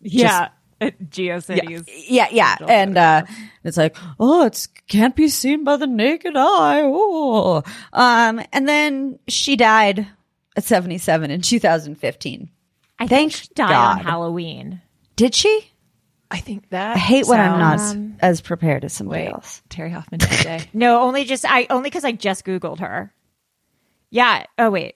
Yeah. GeoCities. yeah, yeah. And uh it's like, oh, it's can't be seen by the naked eye. Oh. Um and then she died at 77 in 2015. I think she died God. on Halloween. Did she? I think that I hate when I'm not sounds- as prepared as somebody Wait, else. Terry Hoffman did today. No, only just I only because I just googled her. Yeah. Oh wait.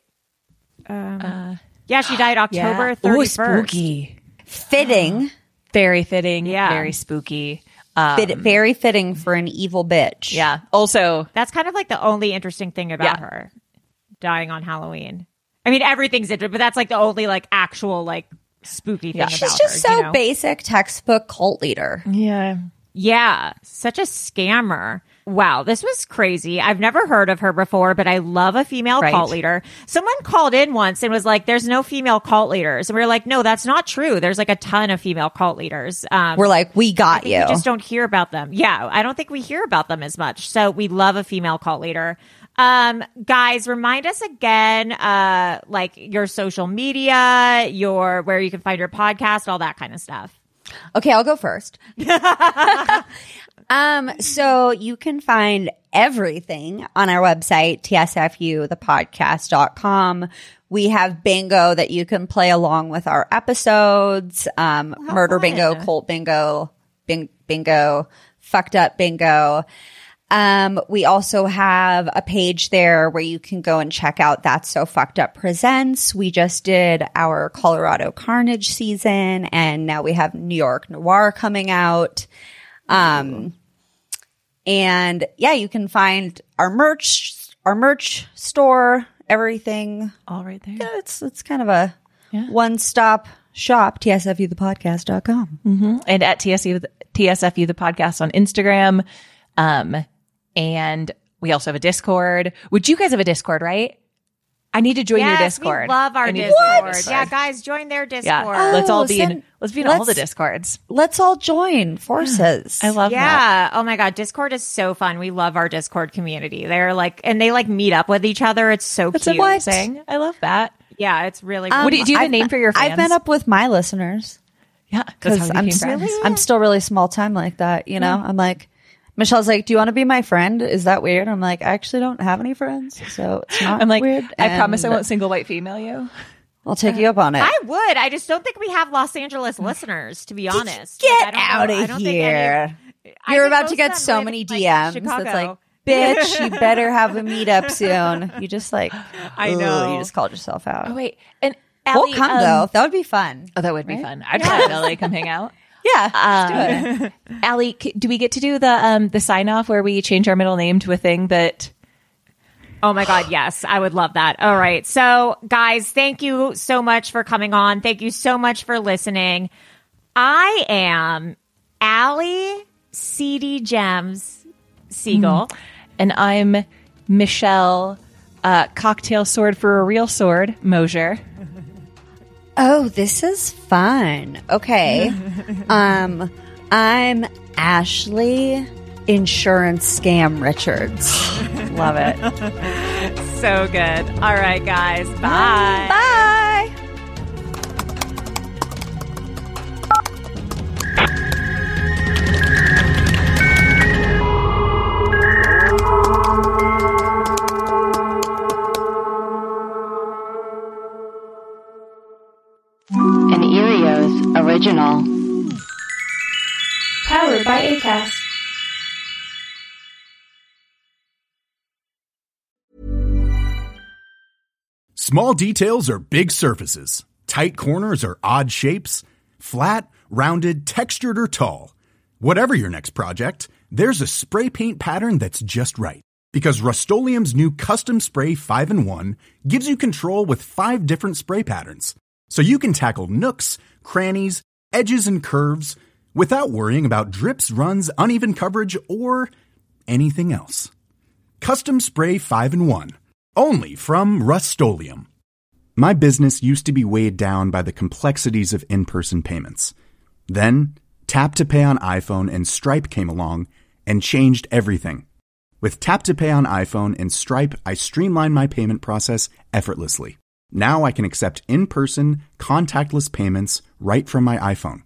Um, yeah, she died October Ooh, thirty first. spooky. Fitting, Very fitting. Yeah. Very spooky. Um, fit, very fitting for an evil bitch. yeah. Also, That's kind of like the only interesting thing about Yeah. her dying on Halloween. I mean, everything's interesting, but that's like the only like actual like spooky thing Yeah. about She's just her. so you know? basic textbook cult leader. yeah. Yeah, such a scammer. Wow, this was crazy. I've never heard of her before, but I love a female Right. cult leader. Someone called in once and was like, "There's no female cult leaders," and we are like, "No, that's not true. There's like a ton of female cult leaders." Um, We're like, we got you. we just don't hear about them. Yeah, I don't think we hear about them as much. So we love a female cult leader. Um, guys, remind us again, uh, like your social media, your where you can find your podcast, all that kind of stuff. Okay, I'll go first. um, so you can find everything on our website, tsfuthepodcast.com. We have bingo that you can play along with our episodes. Um, murder bingo, cult bingo, bing, bingo, fucked up bingo. Um, we also have a page there where you can go and check out That's So Fucked Up Presents. We just did our Colorado Carnage season and now we have New York Noir coming out. Um, and yeah, you can find our merch, our merch store, everything. All right there. Yeah, it's, it's kind of a one stop shop, tsfuthepodcast.com. and at TSU, TSFU, the podcast on Instagram. Um, and we also have a Discord. Would you guys have a Discord, right? I need to join your Yes, Discord. We love our I need Discord. join your Yeah, guys, join their Discord. Yeah. let's all Oh, be in, let's be in all the let's- Discords. Let's all join forces. I love that. Yeah. Oh my God. Discord is so fun. We love our Discord community. They're like, and they like meet up with each other. It's so That's cute. amazing. I love that. Yeah. It's really, Um, What do you- do you have a I've- name for your I've fans? met up with my listeners. Yeah. Because I'm became still. I'm still really small time like that. You know, I'm like, Michelle's like, "Do you want to be my friend?" Is that weird? I'm like, I actually don't have any friends, so it's not. I'm like, weird. I promise I won't single white female you. I'll take you up on it. I would. I just don't think we have Los Angeles listeners, to be honest. Get Like, out know. Of don't any here! You're about to get so many in, like, DMs. Chicago. That's like, bitch, you better have a meetup soon. You just like, I know. you just called yourself out. Oh, wait. And we'll come um, though. That would be fun. Oh, that would be fun. I'd have Ellie come hang out. Yeah, let's do. Allie, c- do we get to do the um the sign off where we change our middle name to a thing that Oh my God, yes. I would love that. All right. So, guys, thank you so much for coming on. Thank you so much for listening. I am Allie CD Gems Siegel. and I'm Michelle uh, cocktail sword for a real sword, Mosier. Oh, this is fun. Okay. um, I'm Ashley Insurance Scam Richards. Love it. So good. All right, guys. Bye. Bye. by ACAST. Small details are big surfaces, tight corners are odd shapes, flat, rounded, textured, or tall. Whatever your next project, there's a spray paint pattern that's just right. Because Rust-Oleum Custom Spray 5 in 1 gives you control with five different spray patterns. So you can tackle nooks, crannies, edges, and curves without worrying about drips, runs, uneven coverage, or anything else. Custom Spray 5 in 1. Only from Rust My business used to be weighed down by the complexities of in person payments. Then, Tap to Pay on iPhone and Stripe came along and changed everything. With Tap to Pay on iPhone and Stripe, I streamlined my payment process effortlessly. Now I can accept in person, contactless payments right from my iPhone.